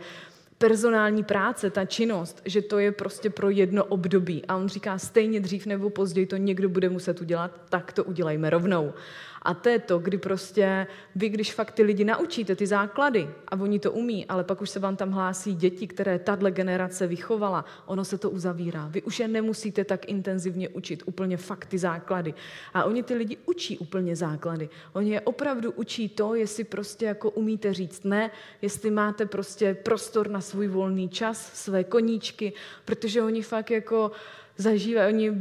personální práce, ta činnost, že to je prostě pro jedno období. A on říká, stejně dřív nebo později to někdo bude muset udělat, tak to udělejme rovnou. A to je to, kdy prostě vy, když fakt ty lidi naučíte ty základy a oni to umí, ale pak už se vám tam hlásí děti, které tahle generace vychovala, ono se to uzavírá. Vy už je nemusíte tak intenzivně učit úplně fakt ty základy. A oni ty lidi učí úplně základy. Oni je opravdu učí to, jestli prostě jako umíte říct ne, jestli máte prostě prostor na svůj volný čas, své koníčky, protože oni fakt jako zažívají, oni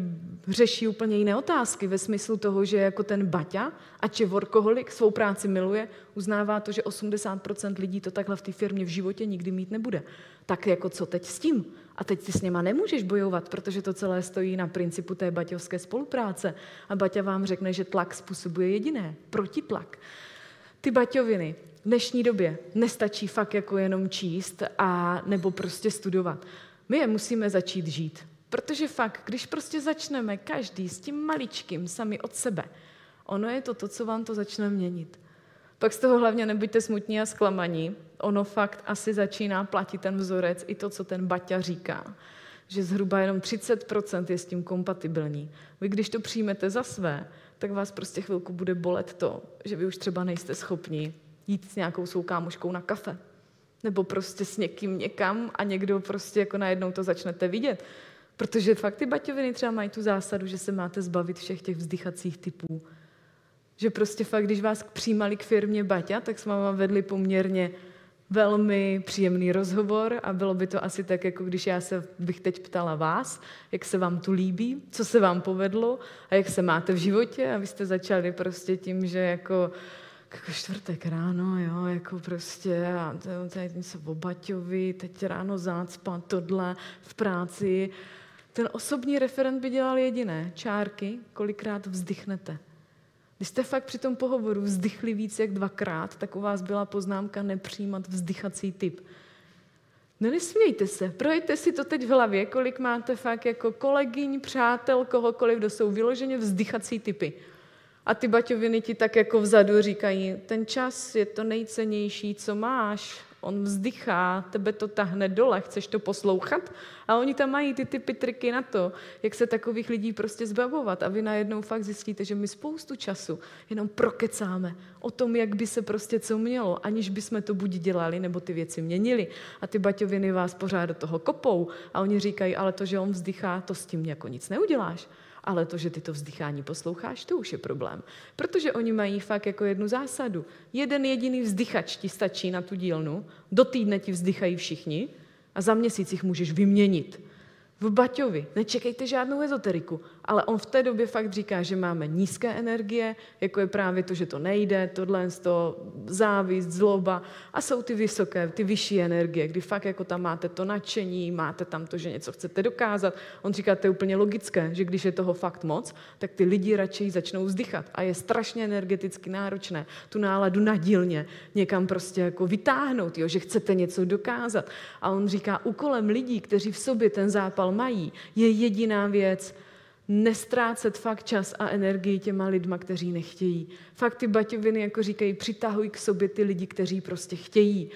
řeší úplně jiné otázky ve smyslu toho, že jako ten Baťa, ať je workoholik, svou práci miluje, uznává to, že 80% lidí to takhle v té firmě v životě nikdy mít nebude. Tak jako co teď s tím? A teď ty s něma nemůžeš bojovat, protože to celé stojí na principu té baťovské spolupráce. A Baťa vám řekne, že tlak způsobuje jediné, protitlak. Ty baťoviny v dnešní době nestačí fakt jako jenom číst a nebo prostě studovat. My je musíme začít žít. Protože fakt, když prostě začneme každý s tím maličkým sami od sebe, ono je to to, co vám to začne měnit. Pak z toho hlavně nebuďte smutní a zklamaní. Ono fakt asi začíná platit ten vzorec i to, co ten Baťa říká. Že zhruba jenom 30% je s tím kompatibilní. Vy, když to přijmete za své, tak vás prostě chvilku bude bolet to, že vy už třeba nejste schopni jít s nějakou svou kámoškou na kafe. Nebo prostě s někým někam a někdo prostě jako najednou to začnete vidět. Protože fakt ty baťoviny třeba mají tu zásadu, že se máte zbavit všech těch vzdychacích typů. Že prostě fakt, když vás přijímali k firmě Baťa, tak jsme vám vedli poměrně velmi příjemný rozhovor a bylo by to asi tak, jako když já se bych teď ptala vás, jak se vám tu líbí, co se vám povedlo a jak se máte v životě a vy jste začali prostě tím, že jako jako čtvrtek ráno, jo, jako prostě, a tady něco o Baťovi, teď ráno zácpa, tohle v práci. Ten osobní referent by dělal jediné, čárky, kolikrát vzdychnete. Když jste fakt při tom pohovoru vzdychli víc jak dvakrát, tak u vás byla poznámka nepřijímat vzdychací typ. No nesmějte se, projďte si to teď v hlavě, kolik máte fakt jako kolegyň, přátel, kohokoliv, kdo jsou vyloženě vzdychací typy. A ty baťoviny ti tak jako vzadu říkají, ten čas je to nejcennější, co máš, on vzdychá, tebe to tahne dole, chceš to poslouchat? A oni tam mají ty typy triky na to, jak se takových lidí prostě zbavovat. A vy najednou fakt zjistíte, že my spoustu času jenom prokecáme o tom, jak by se prostě co mělo, aniž bychom to buď dělali, nebo ty věci měnili. A ty baťoviny vás pořád do toho kopou. A oni říkají, ale to, že on vzdychá, to s tím jako nic neuděláš. Ale to, že ty to vzdychání posloucháš, to už je problém. Protože oni mají fakt jako jednu zásadu. Jeden jediný vzdychač ti stačí na tu dílnu, do týdne ti vzdychají všichni a za měsíc jich můžeš vyměnit. V Baťovi nečekejte žádnou ezoteriku, Ale on v té době fakt říká, že máme nízké energie, jako je právě to, že to nejde, tohle to závist, zloba a jsou ty vysoké, ty vyšší energie, kdy fakt jako tam máte to nadšení, máte tam to, že něco chcete dokázat. On říká, to je úplně logické, že když je toho fakt moc, tak ty lidi radši začnou vzdychat a je strašně energeticky náročné tu náladu nadílně někam prostě jako vytáhnout, jo, že chcete něco dokázat. A on říká, úkolem lidí, kteří v sobě ten zápal mají, je jediná věc, nestrácet fakt čas a energii těma lidma, kteří nechtějí. Fakt ty baťoviny, jako říkají, přitahují k sobě ty lidi, kteří prostě chtějí.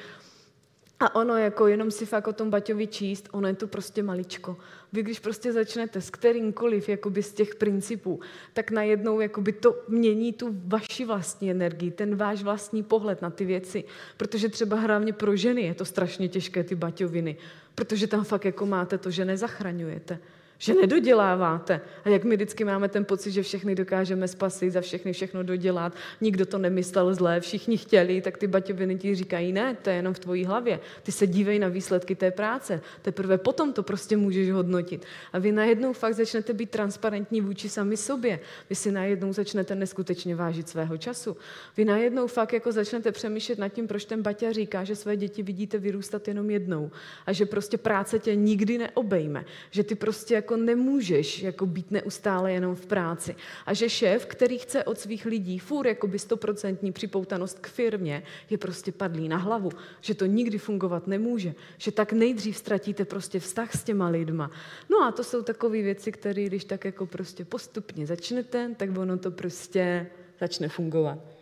A ono jako jenom si fakt o tom Baťovi číst, ono je to prostě maličko. Vy když prostě začnete s kterýmkoliv jakoby z těch principů, tak najednou jakoby to mění tu vaši vlastní energii, ten váš vlastní pohled na ty věci. Protože třeba hlavně pro ženy je to strašně těžké, ty baťoviny. Protože tam fakt jako máte to, že nezachraňujete že nedoděláváte. A jak my vždycky máme ten pocit, že všechny dokážeme spasit, za všechny všechno dodělat, nikdo to nemyslel zlé, všichni chtěli, tak ty baťoviny ti říkají, ne, to je jenom v tvojí hlavě. Ty se dívej na výsledky té práce. Teprve potom to prostě můžeš hodnotit. A vy najednou fakt začnete být transparentní vůči sami sobě. Vy si najednou začnete neskutečně vážit svého času. Vy najednou fakt jako začnete přemýšlet nad tím, proč ten Baťa říká, že své děti vidíte vyrůstat jenom jednou a že prostě práce tě nikdy neobejme. Že ty prostě jako nemůžeš jako být neustále jenom v práci. A že šéf, který chce od svých lidí furt jako by stoprocentní připoutanost k firmě, je prostě padlý na hlavu. Že to nikdy fungovat nemůže. Že tak nejdřív ztratíte prostě vztah s těma lidma. No a to jsou takové věci, které když tak jako prostě postupně začnete, tak ono to prostě začne fungovat.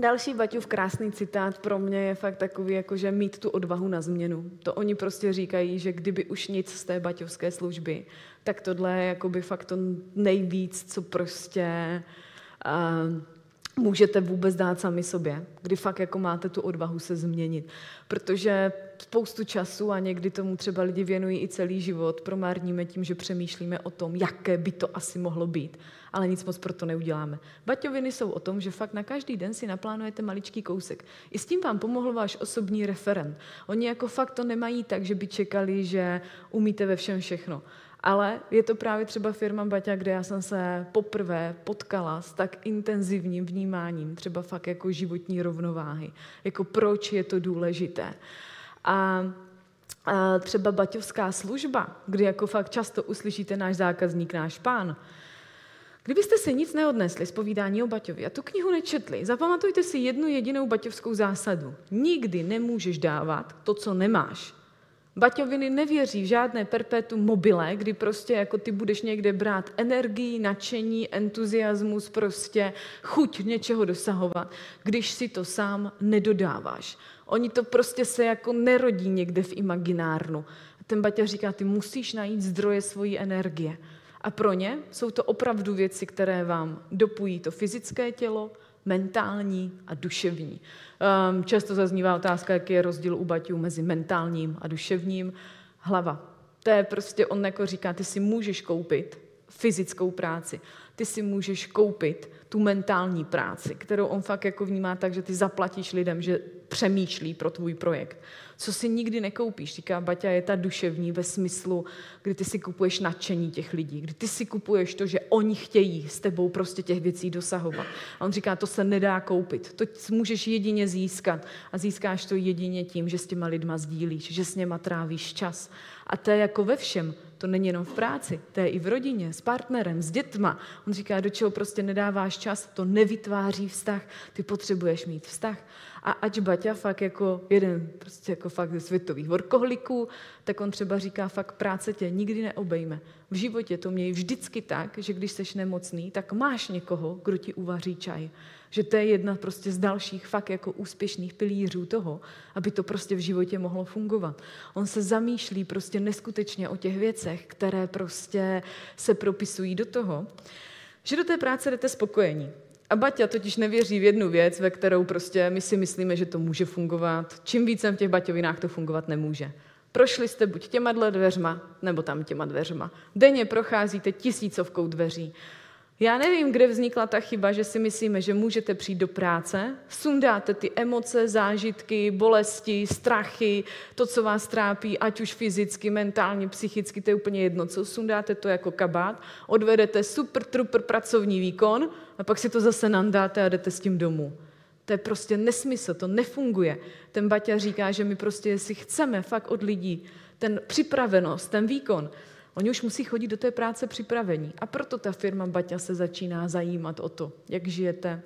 Další Baťův krásný citát pro mě je fakt takový, jako že mít tu odvahu na změnu. To oni prostě říkají, že kdyby už nic z té baťovské služby, tak tohle je jakoby fakt to nejvíc, co prostě uh, můžete vůbec dát sami sobě, kdy fakt jako máte tu odvahu se změnit. Protože spoustu času a někdy tomu třeba lidi věnují i celý život, promárníme tím, že přemýšlíme o tom, jaké by to asi mohlo být ale nic moc pro to neuděláme. Baťoviny jsou o tom, že fakt na každý den si naplánujete maličký kousek. I s tím vám pomohl váš osobní referent. Oni jako fakt to nemají tak, že by čekali, že umíte ve všem všechno. Ale je to právě třeba firma Baťa, kde já jsem se poprvé potkala s tak intenzivním vnímáním, třeba fakt jako životní rovnováhy. Jako proč je to důležité. A třeba baťovská služba, kdy jako fakt často uslyšíte náš zákazník, náš pán, Kdybyste si nic neodnesli z povídání o Baťovi a tu knihu nečetli, zapamatujte si jednu jedinou baťovskou zásadu. Nikdy nemůžeš dávat to, co nemáš. Baťoviny nevěří v žádné perpetu mobile, kdy prostě jako ty budeš někde brát energii, nadšení, entuziasmus, prostě chuť něčeho dosahovat, když si to sám nedodáváš. Oni to prostě se jako nerodí někde v imaginárnu. Ten Baťa říká, ty musíš najít zdroje svojí energie. A pro ně jsou to opravdu věci, které vám dopují to fyzické tělo, mentální a duševní. Um, často zaznívá otázka, jaký je rozdíl u baťů mezi mentálním a duševním. Hlava. To je prostě, on jako říká, ty si můžeš koupit fyzickou práci. Ty si můžeš koupit tu mentální práci, kterou on fakt jako vnímá tak, že ty zaplatíš lidem, že přemýšlí pro tvůj projekt co si nikdy nekoupíš. Říká Baťa, je ta duševní ve smyslu, kdy ty si kupuješ nadšení těch lidí, kdy ty si kupuješ to, že oni chtějí s tebou prostě těch věcí dosahovat. A on říká, to se nedá koupit, to můžeš jedině získat a získáš to jedině tím, že s těma lidma sdílíš, že s něma trávíš čas. A to je jako ve všem. To není jenom v práci, to je i v rodině, s partnerem, s dětma. On říká, do čeho prostě nedáváš čas, to nevytváří vztah, ty potřebuješ mít vztah. A ač Baťa fakt jako jeden prostě jako fakt světových workoholiků, tak on třeba říká, fakt práce tě nikdy neobejme. V životě to měj vždycky tak, že když seš nemocný, tak máš někoho, kdo ti uvaří čaj. Že to je jedna prostě z dalších fakt jako úspěšných pilířů toho, aby to prostě v životě mohlo fungovat. On se zamýšlí prostě neskutečně o těch věcech, které prostě se propisují do toho, že do té práce jdete spokojení. A Baťa totiž nevěří v jednu věc, ve kterou prostě my si myslíme, že to může fungovat. Čím více v těch baťovinách to fungovat nemůže. Prošli jste buď těma dveřma, nebo tam těma dveřma. Denně procházíte tisícovkou dveří. Já nevím, kde vznikla ta chyba, že si myslíme, že můžete přijít do práce, sundáte ty emoce, zážitky, bolesti, strachy, to, co vás trápí, ať už fyzicky, mentálně, psychicky, to je úplně jedno, co sundáte to jako kabát, odvedete super, trupr pracovní výkon a pak si to zase nandáte a jdete s tím domů. To je prostě nesmysl, to nefunguje. Ten Baťa říká, že my prostě, jestli chceme fakt od lidí ten připravenost, ten výkon, Oni už musí chodit do té práce připravení. A proto ta firma Baťa se začíná zajímat o to, jak žijete,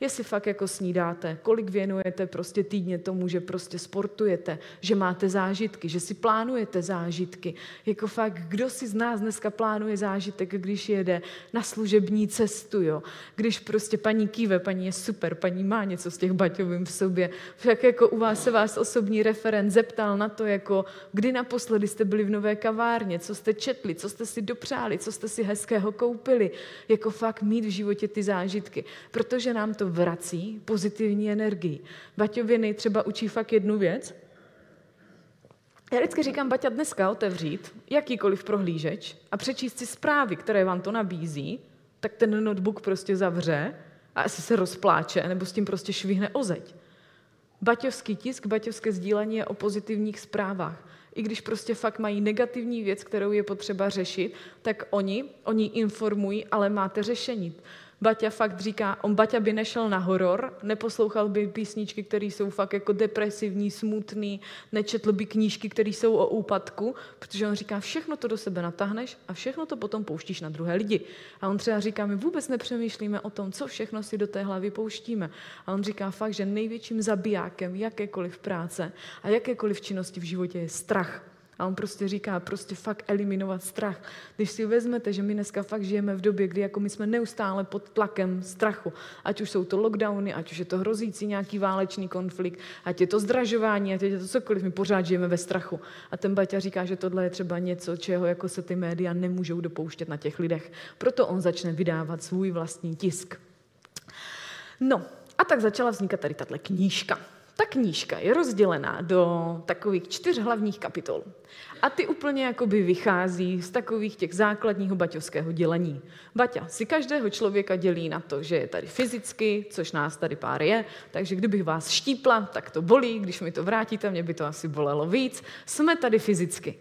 jestli fakt jako snídáte, kolik věnujete prostě týdně tomu, že prostě sportujete, že máte zážitky, že si plánujete zážitky. Jako fakt, kdo si z nás dneska plánuje zážitek, když jede na služební cestu, jo? Když prostě paní kýve, paní je super, paní má něco z těch baťovým v sobě. Však jako u vás se vás osobní referent zeptal na to, jako kdy naposledy jste byli v nové kavárně, co jste četli, co jste si dopřáli, co jste si hezkého koupili. Jako fakt mít v životě ty zážitky. Protože nám to vrací pozitivní energii. Baťoviny třeba učí fakt jednu věc. Já vždycky říkám, Baťa, dneska otevřít jakýkoliv prohlížeč a přečíst si zprávy, které vám to nabízí, tak ten notebook prostě zavře a asi se rozpláče, nebo s tím prostě švihne o zeď. Baťovský tisk, baťovské sdílení je o pozitivních zprávách. I když prostě fakt mají negativní věc, kterou je potřeba řešit, tak oni, oni informují, ale máte řešení. Baťa fakt říká, on Baťa by nešel na horor, neposlouchal by písničky, které jsou fakt jako depresivní, smutný, nečetl by knížky, které jsou o úpadku, protože on říká, všechno to do sebe natáhneš a všechno to potom pouštíš na druhé lidi. A on třeba říká, my vůbec nepřemýšlíme o tom, co všechno si do té hlavy pouštíme. A on říká fakt, že největším zabijákem jakékoliv práce a jakékoliv činnosti v životě je strach. A on prostě říká, prostě fakt eliminovat strach. Když si vezmete, že my dneska fakt žijeme v době, kdy jako my jsme neustále pod tlakem strachu, ať už jsou to lockdowny, ať už je to hrozící nějaký válečný konflikt, ať je to zdražování, ať je to cokoliv, my pořád žijeme ve strachu. A ten Baťa říká, že tohle je třeba něco, čeho jako se ty média nemůžou dopouštět na těch lidech. Proto on začne vydávat svůj vlastní tisk. No, a tak začala vznikat tady tato knížka. Ta knížka je rozdělená do takových čtyř hlavních kapitol. A ty úplně jakoby vychází z takových těch základního baťovského dělení. Baťa si každého člověka dělí na to, že je tady fyzicky, což nás tady pár je, takže kdybych vás štípla, tak to bolí, když mi to vrátíte, mě by to asi bolelo víc. Jsme tady fyzicky.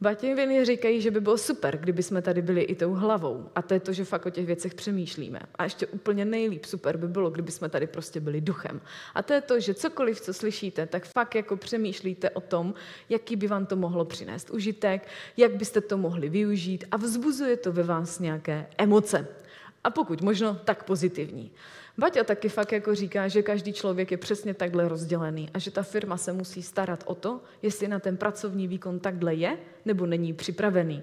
Batěviny říkají, že by bylo super, kdyby jsme tady byli i tou hlavou. A to je to, že fakt o těch věcech přemýšlíme. A ještě úplně nejlíp super by bylo, kdyby jsme tady prostě byli duchem. A to je to, že cokoliv, co slyšíte, tak fakt jako přemýšlíte o tom, jaký by vám to mohlo přinést užitek, jak byste to mohli využít a vzbuzuje to ve vás nějaké emoce. A pokud možno, tak pozitivní. Baťa taky fakt jako říká, že každý člověk je přesně takhle rozdělený a že ta firma se musí starat o to, jestli na ten pracovní výkon takhle je nebo není připravený.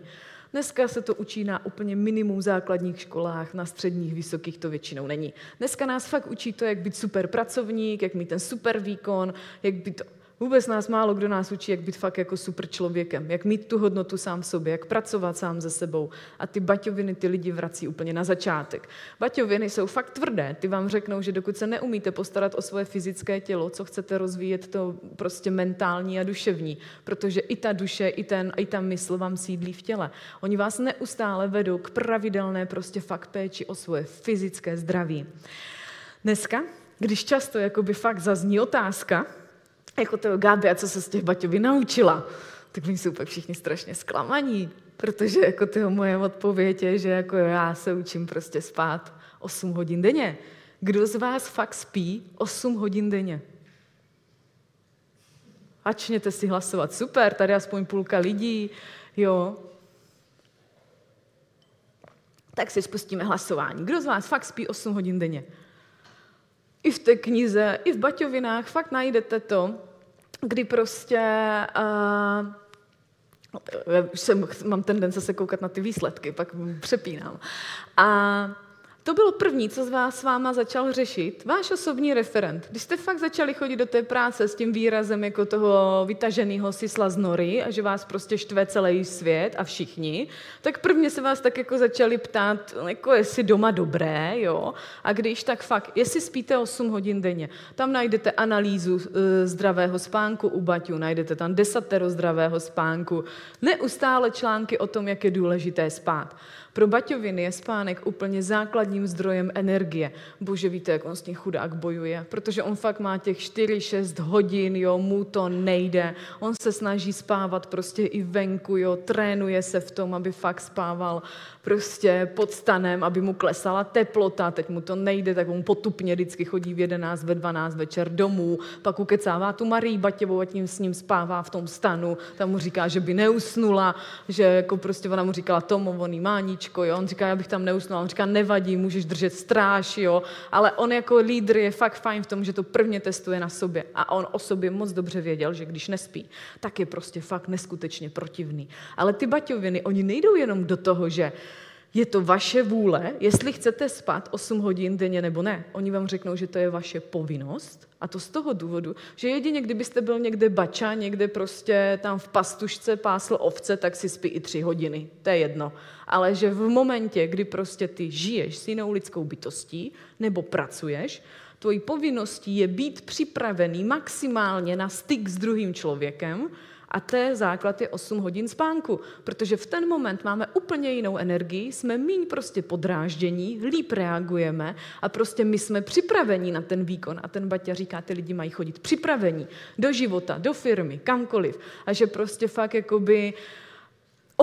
Dneska se to učí na úplně minimum základních školách, na středních, vysokých to většinou není. Dneska nás fakt učí to, jak být super pracovník, jak mít ten super výkon, jak být Vůbec nás málo kdo nás učí, jak být fakt jako super člověkem, jak mít tu hodnotu sám v sobě, jak pracovat sám ze sebou. A ty baťoviny ty lidi vrací úplně na začátek. Baťoviny jsou fakt tvrdé. Ty vám řeknou, že dokud se neumíte postarat o svoje fyzické tělo, co chcete rozvíjet, to prostě mentální a duševní. Protože i ta duše, i, ten, i ta mysl vám sídlí v těle. Oni vás neustále vedou k pravidelné prostě fakt péči o svoje fyzické zdraví. Dneska, když často jakoby fakt zazní otázka, jako toho Gáby, a co se z těch Baťovi naučila, tak oni jsou pak všichni strašně zklamaní, protože jako tyho moje odpověď je, že jako já se učím prostě spát 8 hodin denně. Kdo z vás fakt spí 8 hodin denně? Ačněte si hlasovat. Super, tady aspoň půlka lidí, jo. Tak si spustíme hlasování. Kdo z vás fakt spí 8 hodin denně? I v té knize, i v Baťovinách fakt najdete to, kdy prostě uh, jsem, mám tendence se koukat na ty výsledky, pak přepínám. A to bylo první, co z vás s váma začal řešit, váš osobní referent. Když jste fakt začali chodit do té práce s tím výrazem jako toho vytaženého sisla z nory a že vás prostě štve celý svět a všichni, tak prvně se vás tak jako začali ptát, jako jestli doma dobré, jo, a když tak fakt, jestli spíte 8 hodin denně, tam najdete analýzu e, zdravého spánku u Baťu, najdete tam desatero zdravého spánku, neustále články o tom, jak je důležité spát. Pro Baťoviny je spánek úplně základním zdrojem energie. Bože, víte, jak on s tím chudák bojuje, protože on fakt má těch 4-6 hodin, jo, mu to nejde. On se snaží spávat prostě i venku, jo, trénuje se v tom, aby fakt spával prostě pod stanem, aby mu klesala teplota, teď mu to nejde, tak on potupně vždycky chodí v 11, ve 12 večer domů, pak ukecává tu Marii Batěvou a tím s ním spává v tom stanu, tam mu říká, že by neusnula, že jako prostě ona mu říkala Tomo, voný máničko, jo, on říká, já bych tam neusnula, on říká, nevadí, můžeš držet stráž, jo, ale on jako lídr je fakt fajn v tom, že to prvně testuje na sobě a on o sobě moc dobře věděl, že když nespí, tak je prostě fakt neskutečně protivný. Ale ty baťoviny, oni nejdou jenom do toho, že je to vaše vůle, jestli chcete spát 8 hodin denně nebo ne. Oni vám řeknou, že to je vaše povinnost. A to z toho důvodu, že jedině kdybyste byl někde bača, někde prostě tam v pastušce pásl ovce, tak si spí i tři hodiny. To je jedno. Ale že v momentě, kdy prostě ty žiješ s jinou lidskou bytostí nebo pracuješ, tvojí povinností je být připravený maximálně na styk s druhým člověkem, a té základ je 8 hodin spánku, protože v ten moment máme úplně jinou energii, jsme míň prostě podráždění, líp reagujeme a prostě my jsme připraveni na ten výkon. A ten Baťa říká, ty lidi mají chodit připravení do života, do firmy, kamkoliv. A že prostě fakt jakoby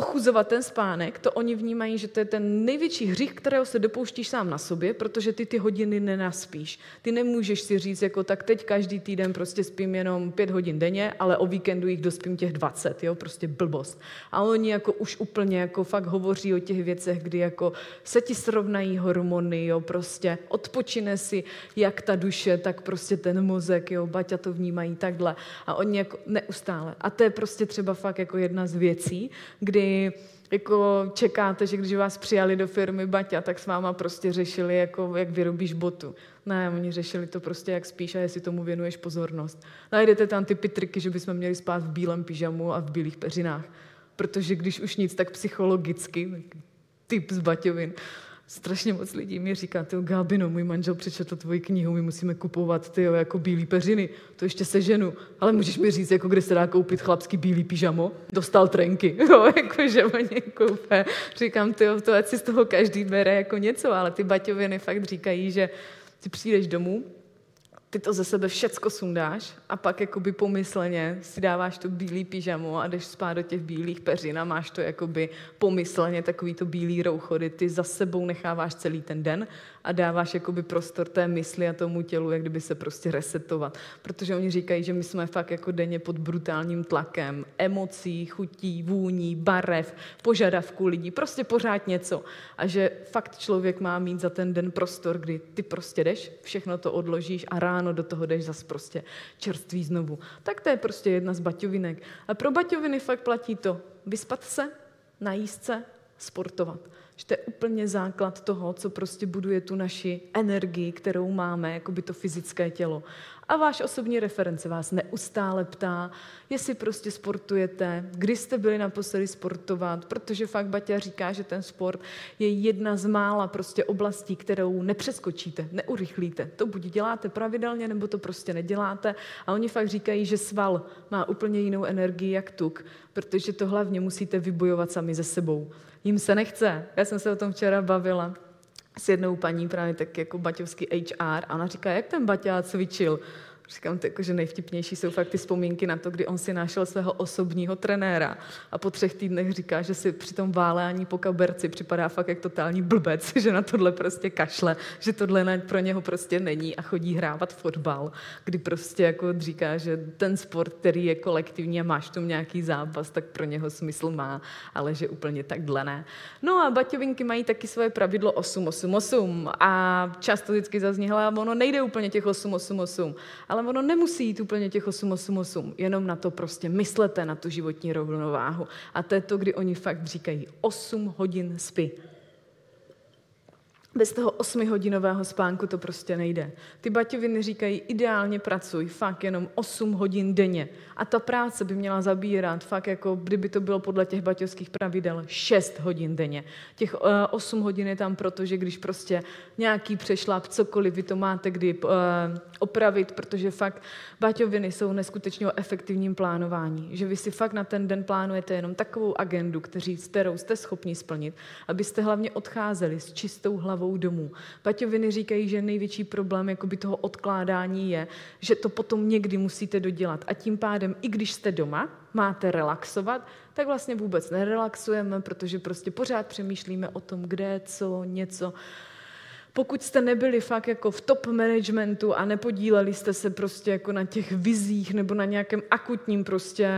ochuzovat ten spánek, to oni vnímají, že to je ten největší hřích, kterého se dopouštíš sám na sobě, protože ty ty hodiny nenaspíš. Ty nemůžeš si říct, jako tak teď každý týden prostě spím jenom pět hodin denně, ale o víkendu jich dospím těch 20, jo, prostě blbost. A oni jako už úplně jako fakt hovoří o těch věcech, kdy jako se ti srovnají hormony, jo, prostě odpočine si jak ta duše, tak prostě ten mozek, jo, Baťa to vnímají takhle. A oni jako neustále. A to je prostě třeba fakt jako jedna z věcí, kdy jako čekáte, že když vás přijali do firmy Baťa, tak s váma prostě řešili, jako, jak vyrobíš botu. Ne, oni řešili to prostě, jak spíš a jestli tomu věnuješ pozornost. Najdete tam ty pitriky, že bychom měli spát v bílém pyžamu a v bílých peřinách. Protože když už nic, tak psychologicky, typ z Baťovin, strašně moc lidí mi říká, ty Gábino, můj manžel přečetl tvoji knihu, my musíme kupovat ty jako bílý peřiny, to ještě se ženu, ale můžeš mi říct, jako kde se dá koupit chlapský bílý pyžamo? Dostal trenky, (laughs) jo, jako že oni koupé. Říkám, ty to ať si z toho každý bere jako něco, ale ty baťoviny fakt říkají, že ty přijdeš domů, ty to ze sebe všecko sundáš a pak jakoby pomysleně si dáváš to bílý pyžamo a jdeš spát do těch bílých peřin a máš to jakoby pomysleně takový to bílý rouchody, ty za sebou necháváš celý ten den a dáváš jakoby prostor té mysli a tomu tělu, jak kdyby se prostě resetovat. Protože oni říkají, že my jsme fakt jako denně pod brutálním tlakem emocí, chutí, vůní, barev, požadavků lidí, prostě pořád něco. A že fakt člověk má mít za ten den prostor, kdy ty prostě jdeš, všechno to odložíš a ráno do toho jdeš zase prostě čerstvý znovu. Tak to je prostě jedna z baťovinek. A pro baťoviny fakt platí to, vyspat se, najíst se, sportovat. Že to je úplně základ toho, co prostě buduje tu naši energii, kterou máme, jako by to fyzické tělo. A váš osobní reference vás neustále ptá, jestli prostě sportujete, kdy jste byli naposledy sportovat, protože fakt Baťa říká, že ten sport je jedna z mála prostě oblastí, kterou nepřeskočíte, neurychlíte. To buď děláte pravidelně, nebo to prostě neděláte. A oni fakt říkají, že sval má úplně jinou energii jak tuk, protože to hlavně musíte vybojovat sami ze sebou. Jim se nechce. Já jsem se o tom včera bavila s jednou paní, právě tak jako baťovský HR, a ona říká, jak ten Baťa cvičil. Říkám, to jako, že nejvtipnější jsou fakt ty vzpomínky na to, kdy on si našel svého osobního trenéra a po třech týdnech říká, že si při tom válání po kaberci připadá fakt jak totální blbec, (laughs) že na tohle prostě kašle, že tohle pro něho prostě není a chodí hrávat fotbal, kdy prostě jako říká, že ten sport, který je kolektivní a máš tom nějaký zápas, tak pro něho smysl má, ale že úplně takhle ne. No a baťovinky mají taky svoje pravidlo 888 a často vždycky zazní, ono nejde úplně těch 888, ale ale ono nemusí jít úplně těch 888, jenom na to prostě myslete, na tu životní rovnováhu. A to je to, kdy oni fakt říkají 8 hodin spí. Bez toho osmihodinového spánku to prostě nejde. Ty baťoviny říkají, ideálně pracuj, fakt jenom 8 hodin denně. A ta práce by měla zabírat, fakt jako, kdyby to bylo podle těch baťovských pravidel, 6 hodin denně. Těch uh, eh, 8 hodin je tam proto, že když prostě nějaký přešlap, cokoliv, vy to máte kdy uh, opravit, protože fakt baťoviny jsou neskutečně o efektivním plánování. Že vy si fakt na ten den plánujete jenom takovou agendu, kterou jste schopni splnit, abyste hlavně odcházeli s čistou hlavou hlavou domů. Paťoviny říkají, že největší problém jakoby toho odkládání je, že to potom někdy musíte dodělat. A tím pádem, i když jste doma, máte relaxovat, tak vlastně vůbec nerelaxujeme, protože prostě pořád přemýšlíme o tom, kde, co, něco. Pokud jste nebyli fakt jako v top managementu a nepodíleli jste se prostě jako na těch vizích nebo na nějakém akutním prostě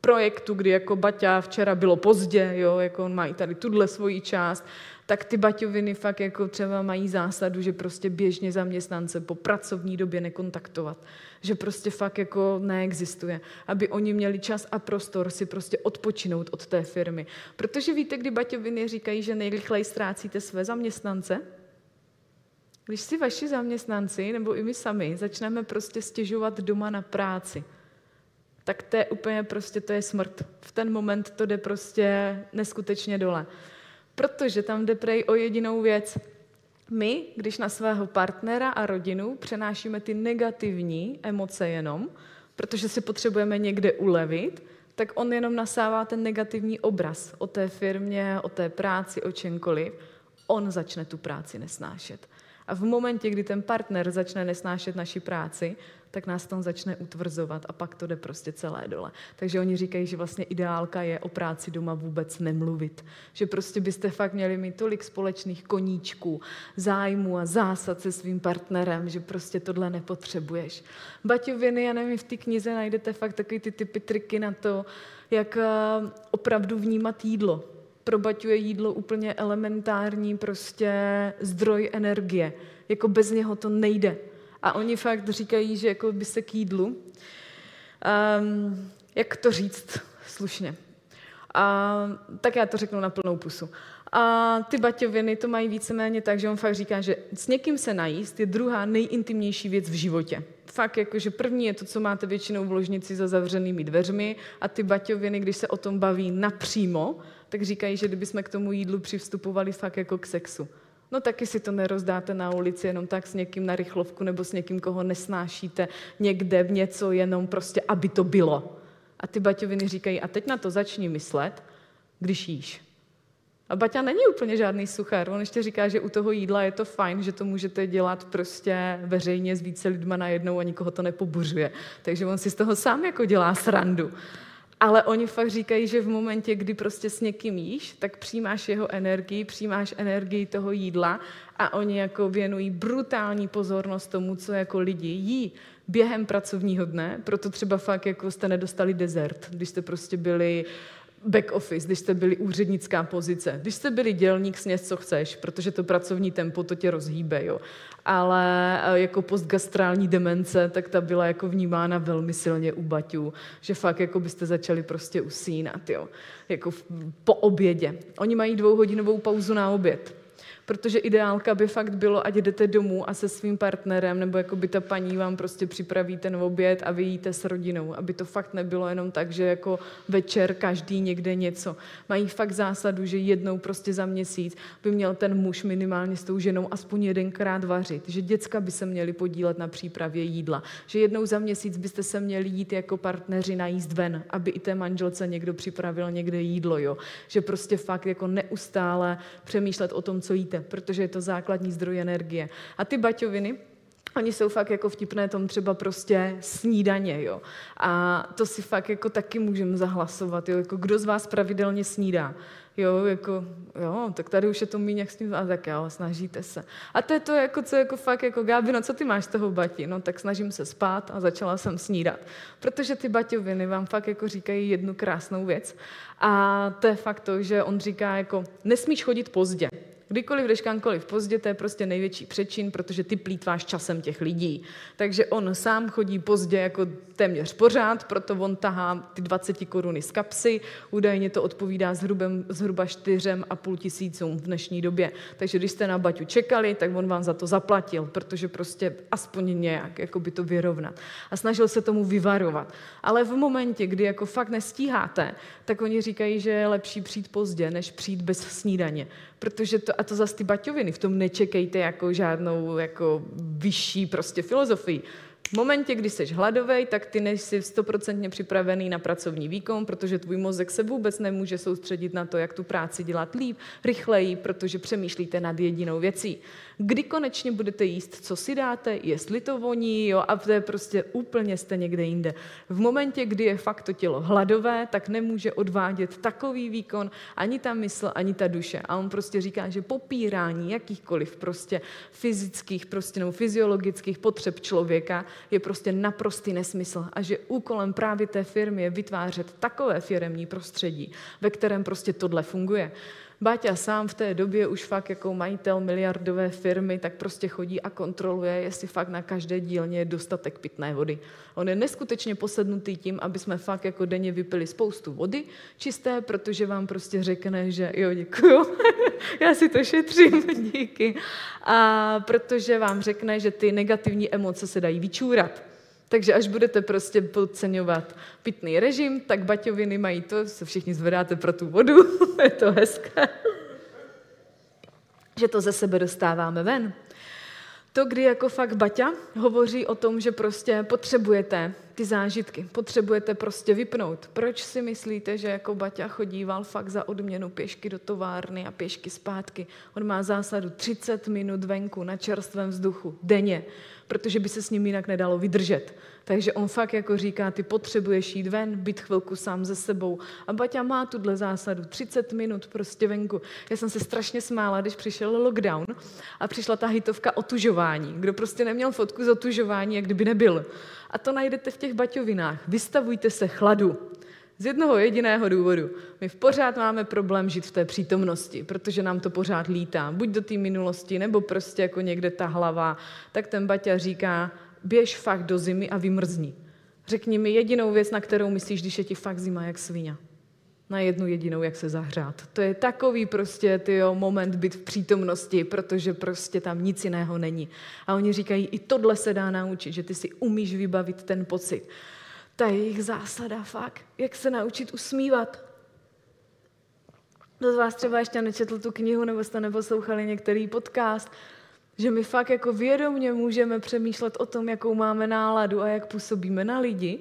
projektu, kdy jako Baťa včera bylo pozdě, jo, jako on má i tady tuhle svoji část, tak ty baťoviny fakt jako třeba mají zásadu, že prostě běžně zaměstnance po pracovní době nekontaktovat. Že prostě fakt jako neexistuje. Aby oni měli čas a prostor si prostě odpočinout od té firmy. Protože víte, kdy baťoviny říkají, že nejrychleji ztrácíte své zaměstnance? Když si vaši zaměstnanci, nebo i my sami, začneme prostě stěžovat doma na práci, tak to je úplně prostě, to je smrt. V ten moment to jde prostě neskutečně dole. Protože tam jde prej o jedinou věc. My, když na svého partnera a rodinu přenášíme ty negativní emoce jenom, protože si potřebujeme někde ulevit, tak on jenom nasává ten negativní obraz o té firmě, o té práci, o čemkoliv. On začne tu práci nesnášet. A v momentě, kdy ten partner začne nesnášet naši práci, tak nás tam začne utvrzovat a pak to jde prostě celé dole. Takže oni říkají, že vlastně ideálka je o práci doma vůbec nemluvit. Že prostě byste fakt měli mít tolik společných koníčků, zájmu a zásad se svým partnerem, že prostě tohle nepotřebuješ. Baťoviny, já nevím, v té knize najdete fakt takový ty typy triky na to, jak eh, opravdu vnímat jídlo. Pro Baťu je jídlo úplně elementární prostě zdroj energie. Jako bez něho to nejde. A oni fakt říkají, že jako by se k jídlu, um, jak to říct slušně. A, tak já to řeknu na plnou pusu. A ty baťoviny to mají víceméně tak, že on fakt říká, že s někým se najíst je druhá nejintimnější věc v životě. Fakt jako, že první je to, co máte většinou v ložnici za zavřenými dveřmi a ty baťoviny, když se o tom baví napřímo, tak říkají, že kdybychom k tomu jídlu přivstupovali fakt jako k sexu. No taky si to nerozdáte na ulici jenom tak s někým na rychlovku nebo s někým, koho nesnášíte někde v něco, jenom prostě, aby to bylo. A ty baťoviny říkají, a teď na to začni myslet, když jíš. A Baťa není úplně žádný suchar. On ještě říká, že u toho jídla je to fajn, že to můžete dělat prostě veřejně s více lidma najednou a nikoho to nepobuřuje. Takže on si z toho sám jako dělá srandu. Ale oni fakt říkají, že v momentě, kdy prostě s někým jíš, tak přijímáš jeho energii, přijímáš energii toho jídla a oni jako věnují brutální pozornost tomu, co jako lidi jí během pracovního dne, proto třeba fakt jako jste nedostali dezert, když jste prostě byli uh, back office, když jste byli úřednická pozice, když jste byli dělník, sněz, co chceš, protože to pracovní tempo to tě rozhýbe, jo. Ale eh, jako postgastrální demence, tak ta byla jako vnímána velmi silně u baťů, že fakt jako byste začali prostě usínat, jo. Jako po obědě. Oni mají dvouhodinovou pauzu na oběd protože ideálka by fakt bylo, ať jdete domů a se svým partnerem, nebo jako by ta paní vám prostě připraví ten oběd a vy jíte s rodinou, aby to fakt nebylo jenom tak, že jako večer každý někde něco. Mají fakt zásadu, že jednou prostě za měsíc by měl ten muž minimálně s tou ženou aspoň jedenkrát vařit, že děcka by se měly podílet na přípravě jídla, že jednou za měsíc byste se měli jít jako partneři najíst ven, aby i té manželce někdo připravil někde jídlo, jo. Že prostě fakt jako neustále přemýšlet o tom, co jíte protože je to základní zdroj energie. A ty baťoviny, Oni jsou fakt jako vtipné tom třeba prostě snídaně, jo. A to si fakt jako taky můžeme zahlasovat, jo. Jako kdo z vás pravidelně snídá? Jo, jako, jo, tak tady už je to méně jak s a tak jo, snažíte se. A to je to, jako, co jako fakt, jako Gáby, no co ty máš z toho bati? No tak snažím se spát a začala jsem snídat. Protože ty baťoviny vám fakt jako říkají jednu krásnou věc. A to je fakt to, že on říká jako, nesmíš chodit pozdě. Kdykoliv jdeš kamkoliv pozdě, to je prostě největší přečin, protože ty plítváš časem těch lidí. Takže on sám chodí pozdě jako téměř pořád, proto on tahá ty 20 koruny z kapsy. Údajně to odpovídá zhruba, zhruba 4,5 tisícům v dnešní době. Takže když jste na Baťu čekali, tak on vám za to zaplatil, protože prostě aspoň nějak jako by to vyrovnat. A snažil se tomu vyvarovat. Ale v momentě, kdy jako fakt nestíháte, tak oni říkají, že je lepší přijít pozdě, než přijít bez snídaně. Protože to, a to zase ty baťoviny, v tom nečekejte jako žádnou jako vyšší prostě filozofii. V momentě, kdy jsi hladový, tak ty nejsi stoprocentně připravený na pracovní výkon, protože tvůj mozek se vůbec nemůže soustředit na to, jak tu práci dělat líp, rychleji, protože přemýšlíte nad jedinou věcí kdy konečně budete jíst, co si dáte, jestli to voní, jo, a to je prostě úplně jste někde jinde. V momentě, kdy je fakt to tělo hladové, tak nemůže odvádět takový výkon ani ta mysl, ani ta duše. A on prostě říká, že popírání jakýchkoliv prostě fyzických, prostě nebo fyziologických potřeb člověka je prostě naprostý nesmysl a že úkolem právě té firmy je vytvářet takové firemní prostředí, ve kterém prostě tohle funguje. Báťa sám v té době už fakt jako majitel miliardové firmy, tak prostě chodí a kontroluje, jestli fakt na každé dílně je dostatek pitné vody. On je neskutečně posednutý tím, aby jsme fakt jako denně vypili spoustu vody čisté, protože vám prostě řekne, že jo, děkuju, (laughs) já si to šetřím, (laughs) díky. A protože vám řekne, že ty negativní emoce se dají vyčůrat. Takže až budete prostě podceňovat pitný režim, tak baťoviny mají to, se všichni zvedáte pro tu vodu, (laughs) je to hezké, že to ze sebe dostáváme ven. To, kdy jako fakt Baťa hovoří o tom, že prostě potřebujete ty zážitky, potřebujete prostě vypnout. Proč si myslíte, že jako Baťa chodíval fakt za odměnu pěšky do továrny a pěšky zpátky? On má zásadu 30 minut venku na čerstvém vzduchu denně protože by se s ním jinak nedalo vydržet. Takže on fakt jako říká, ty potřebuješ jít ven, být chvilku sám ze sebou. A Baťa má tuhle zásadu, 30 minut prostě venku. Já jsem se strašně smála, když přišel lockdown a přišla ta hitovka otužování. Kdo prostě neměl fotku z otužování, jak kdyby nebyl. A to najdete v těch baťovinách. Vystavujte se chladu. Z jednoho jediného důvodu. My v pořád máme problém žít v té přítomnosti, protože nám to pořád lítá. Buď do té minulosti, nebo prostě jako někde ta hlava. Tak ten Baťa říká, běž fakt do zimy a vymrzni. Řekni mi jedinou věc, na kterou myslíš, když je ti fakt zima jak svině. Na jednu jedinou, jak se zahřát. To je takový prostě tyjo, moment být v přítomnosti, protože prostě tam nic jiného není. A oni říkají, i tohle se dá naučit, že ty si umíš vybavit ten pocit ta je jejich zásada fakt, jak se naučit usmívat. Kdo z vás třeba ještě nečetl tu knihu nebo jste neposlouchali některý podcast, že my fakt jako vědomně můžeme přemýšlet o tom, jakou máme náladu a jak působíme na lidi,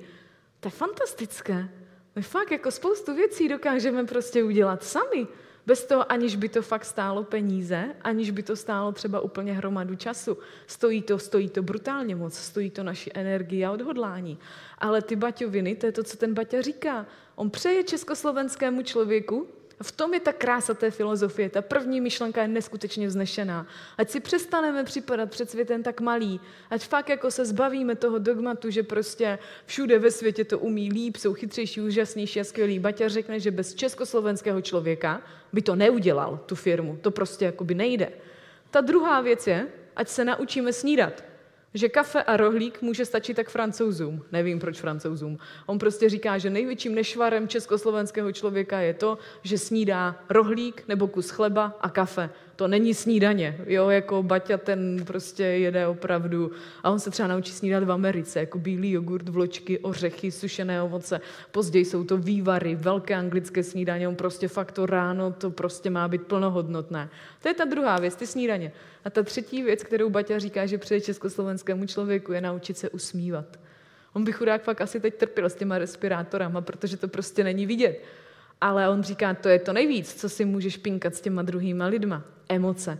to je fantastické. My fakt jako spoustu věcí dokážeme prostě udělat sami. Bez toho, aniž by to fakt stálo peníze, aniž by to stálo třeba úplně hromadu času. Stojí to, stojí to brutálně moc, stojí to naši energii a odhodlání. Ale ty baťoviny, to je to, co ten Baťa říká. On přeje československému člověku, v tom je ta krása té filozofie. Ta první myšlenka je neskutečně vznešená. Ať si přestaneme připadat před světem tak malý, ať fakt jako se zbavíme toho dogmatu, že prostě všude ve světě to umí líp, jsou chytřejší, úžasnější a skvělý. Baťa řekne, že bez československého člověka by to neudělal, tu firmu. To prostě jakoby nejde. Ta druhá věc je, ať se naučíme snídat že kafe a rohlík může stačit tak francouzům. Nevím, proč francouzům. On prostě říká, že největším nešvarem československého člověka je to, že snídá rohlík nebo kus chleba a kafe to není snídaně, jo, jako Baťa ten prostě jede opravdu a on se třeba naučí snídat v Americe, jako bílý jogurt, vločky, ořechy, sušené ovoce, později jsou to vývary, velké anglické snídaně, on prostě fakt to ráno, to prostě má být plnohodnotné. To je ta druhá věc, ty snídaně. A ta třetí věc, kterou Baťa říká, že přeje československému člověku, je naučit se usmívat. On by chudák fakt asi teď trpěl s těma respirátorama, protože to prostě není vidět. Ale on říká, to je to nejvíc, co si můžeš pinkat s těma druhýma lidma. Emoce.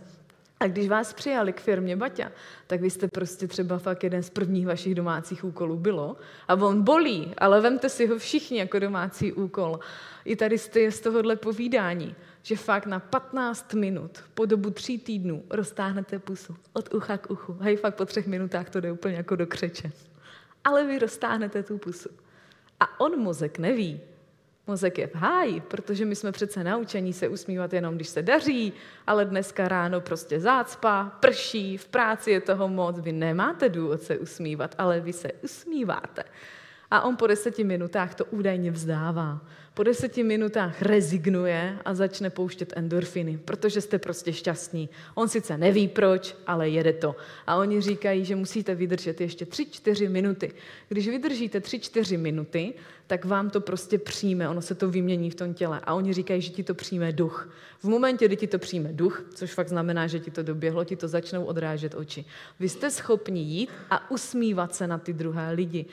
A když vás přijali k firmě Baťa, tak vy jste prostě třeba fakt jeden z prvních vašich domácích úkolů bylo. A on bolí, ale vemte si ho všichni jako domácí úkol. I tady jste z tohohle povídání, že fakt na 15 minut po dobu tří týdnů roztáhnete pusu od ucha k uchu. Hej, fakt po třech minutách to jde úplně jako do křeče. Ale vy roztáhnete tu pusu. A on mozek neví, Mozek je v háji, protože my jsme přece naučení se usmívat jenom, když se daří, ale dneska ráno prostě zácpa, prší, v práci je toho moc, vy nemáte důvod se usmívat, ale vy se usmíváte. A on po deseti minutách to údajně vzdává. Po deseti minutách rezignuje a začne pouštět endorfiny, protože jste prostě šťastní. On sice neví proč, ale jede to. A oni říkají, že musíte vydržet ještě tři, čtyři minuty. Když vydržíte tři, čtyři minuty, tak vám to prostě přijme, ono se to vymění v tom těle. A oni říkají, že ti to přijme duch. V momentě, kdy ti to přijme duch, což fakt znamená, že ti to doběhlo, ti to začnou odrážet oči. Vy jste schopni jít a usmívat se na ty druhé lidi.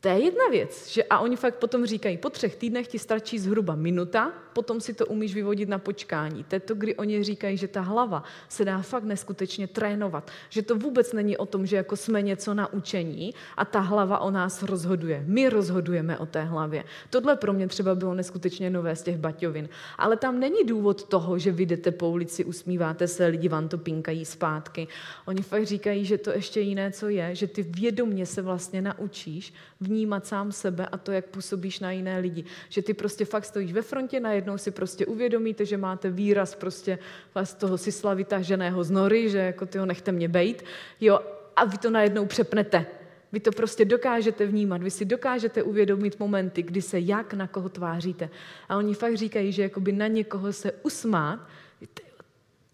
To je jedna věc, že a oni fakt potom říkají, po třech týdnech ti stačí zhruba minuta, potom si to umíš vyvodit na počkání. To je to, kdy oni říkají, že ta hlava se dá fakt neskutečně trénovat. Že to vůbec není o tom, že jako jsme něco naučení a ta hlava o nás rozhoduje. My rozhodujeme o té hlavě. Tohle pro mě třeba bylo neskutečně nové z těch baťovin. Ale tam není důvod toho, že vy jdete po ulici, usmíváte se, lidi vám to pinkají zpátky. Oni fakt říkají, že to ještě jiné, co je, že ty vědomně se vlastně naučíš vnímat sám sebe a to, jak působíš na jiné lidi. Že ty prostě fakt stojíš ve frontě, najednou si prostě uvědomíte, že máte výraz prostě z toho si vytaženého z nory, že jako ty ho nechte mě bejt, jo, a vy to najednou přepnete. Vy to prostě dokážete vnímat, vy si dokážete uvědomit momenty, kdy se jak na koho tváříte. A oni fakt říkají, že jakoby na někoho se usmát,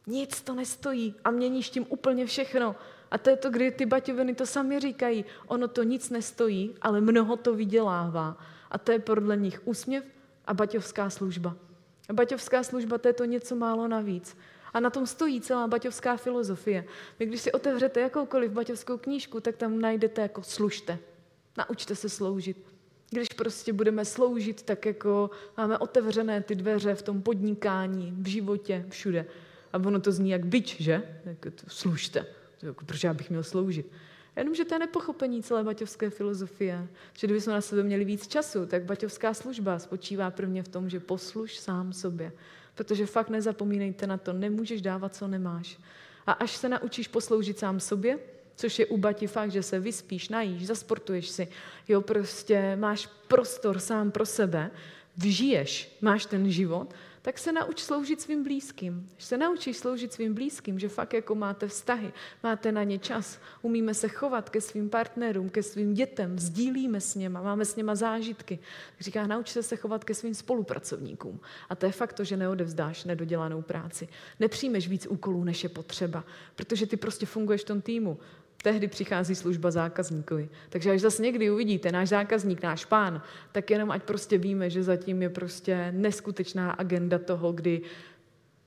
nic to nestojí a měníš tím úplně všechno. A to je to, kdy ty baťoviny to sami říkají. Ono to nic nestojí, ale mnoho to vydělává. A to je podle nich úsměv a baťovská služba. A baťovská služba to je to něco málo navíc. A na tom stojí celá baťovská filozofie. Vy když si otevřete jakoukoliv baťovskou knížku, tak tam najdete jako služte. Naučte se sloužit. Když prostě budeme sloužit, tak jako máme otevřené ty dveře v tom podnikání, v životě, všude. A ono to zní jak byč, že? Jako to, služte. Jako, proč já bych měl sloužit? Jenomže to je nepochopení celé baťovské filozofie. Že kdybychom na sebe měli víc času, tak baťovská služba spočívá prvně v tom, že posluš sám sobě. Protože fakt nezapomínejte na to, nemůžeš dávat, co nemáš. A až se naučíš posloužit sám sobě, což je u Bati fakt, že se vyspíš, najíš, zasportuješ si, jo, prostě máš prostor sám pro sebe, vžiješ, máš ten život, tak se nauč sloužit svým blízkým. Když se naučíš sloužit svým blízkým, že fakt jako máte vztahy, máte na ně čas, umíme se chovat ke svým partnerům, ke svým dětem, sdílíme s něma, máme s něma zážitky. Říká, nauč se se chovat ke svým spolupracovníkům. A to je fakt to, že neodevzdáš nedodělanou práci. Nepřijmeš víc úkolů, než je potřeba, protože ty prostě funguješ v tom týmu tehdy přichází služba zákazníkovi. Takže až zase někdy uvidíte náš zákazník, náš pán, tak jenom ať prostě víme, že zatím je prostě neskutečná agenda toho, kdy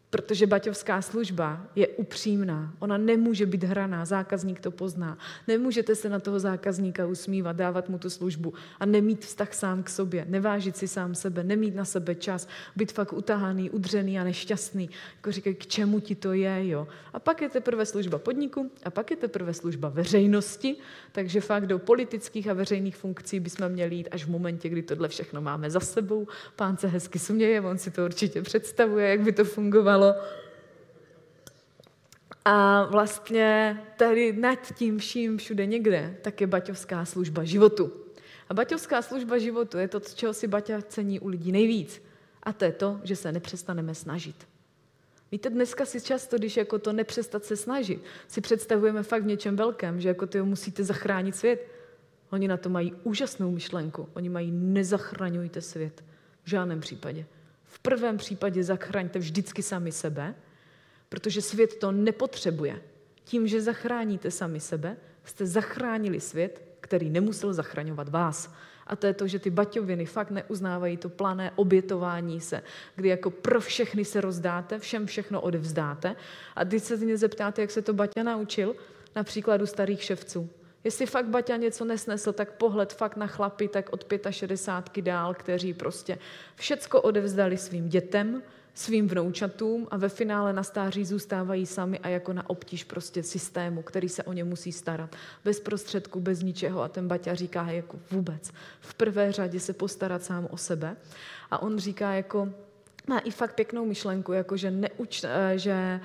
Protože baťovská služba je upřímná. Ona nemůže být hraná, zákazník to pozná. Nemůžete se na toho zákazníka usmívat, dávat mu tu službu a nemít vztah sám k sobě, nevážit si sám sebe, nemít na sebe čas, být fakt utahaný, udřený a nešťastný. Jako říkají, k čemu ti to je, jo. A pak je teprve služba podniku a pak je teprve služba veřejnosti, takže fakt do politických a veřejných funkcí bychom měli jít až v momentě, kdy tohle všechno máme za sebou. Pán se hezky směje, on si to určitě představuje, jak by to fungovalo stalo. A vlastně tady nad tím vším všude někde, tak je baťovská služba životu. A baťovská služba životu je to, čeho si Baťa cení u lidí nejvíc. A to je to, že se nepřestaneme snažit. Víte, dneska si často, když jako to nepřestat se snažit, si představujeme fakt v něčem velkém, že jako ty musíte zachránit svět. Oni na to mají úžasnou myšlenku. Oni mají nezachraňujte svět. V žádném případě. V prvém případě zachraňte vždycky sami sebe, protože svět to nepotřebuje. Tím, že zachráníte sami sebe, jste zachránili svět, který nemusel zachraňovat vás. A to je to, že ty baťoviny fakt neuznávají to plané obětování se, kdy jako pro všechny se rozdáte, všem všechno odevzdáte. A když se mě zeptáte, jak se to Baťa naučil, například u starých ševců. Jestli fakt Baťa něco nesnesl, tak pohled fakt na chlapy, tak od 65 dál, kteří prostě všecko odevzdali svým dětem, svým vnoučatům a ve finále na stáří zůstávají sami a jako na obtíž prostě systému, který se o ně musí starat. Bez prostředku, bez ničeho a ten Baťa říká jako vůbec. V prvé řadě se postarat sám o sebe. A on říká jako, má i fakt pěknou myšlenku, jako že neuč, eh, že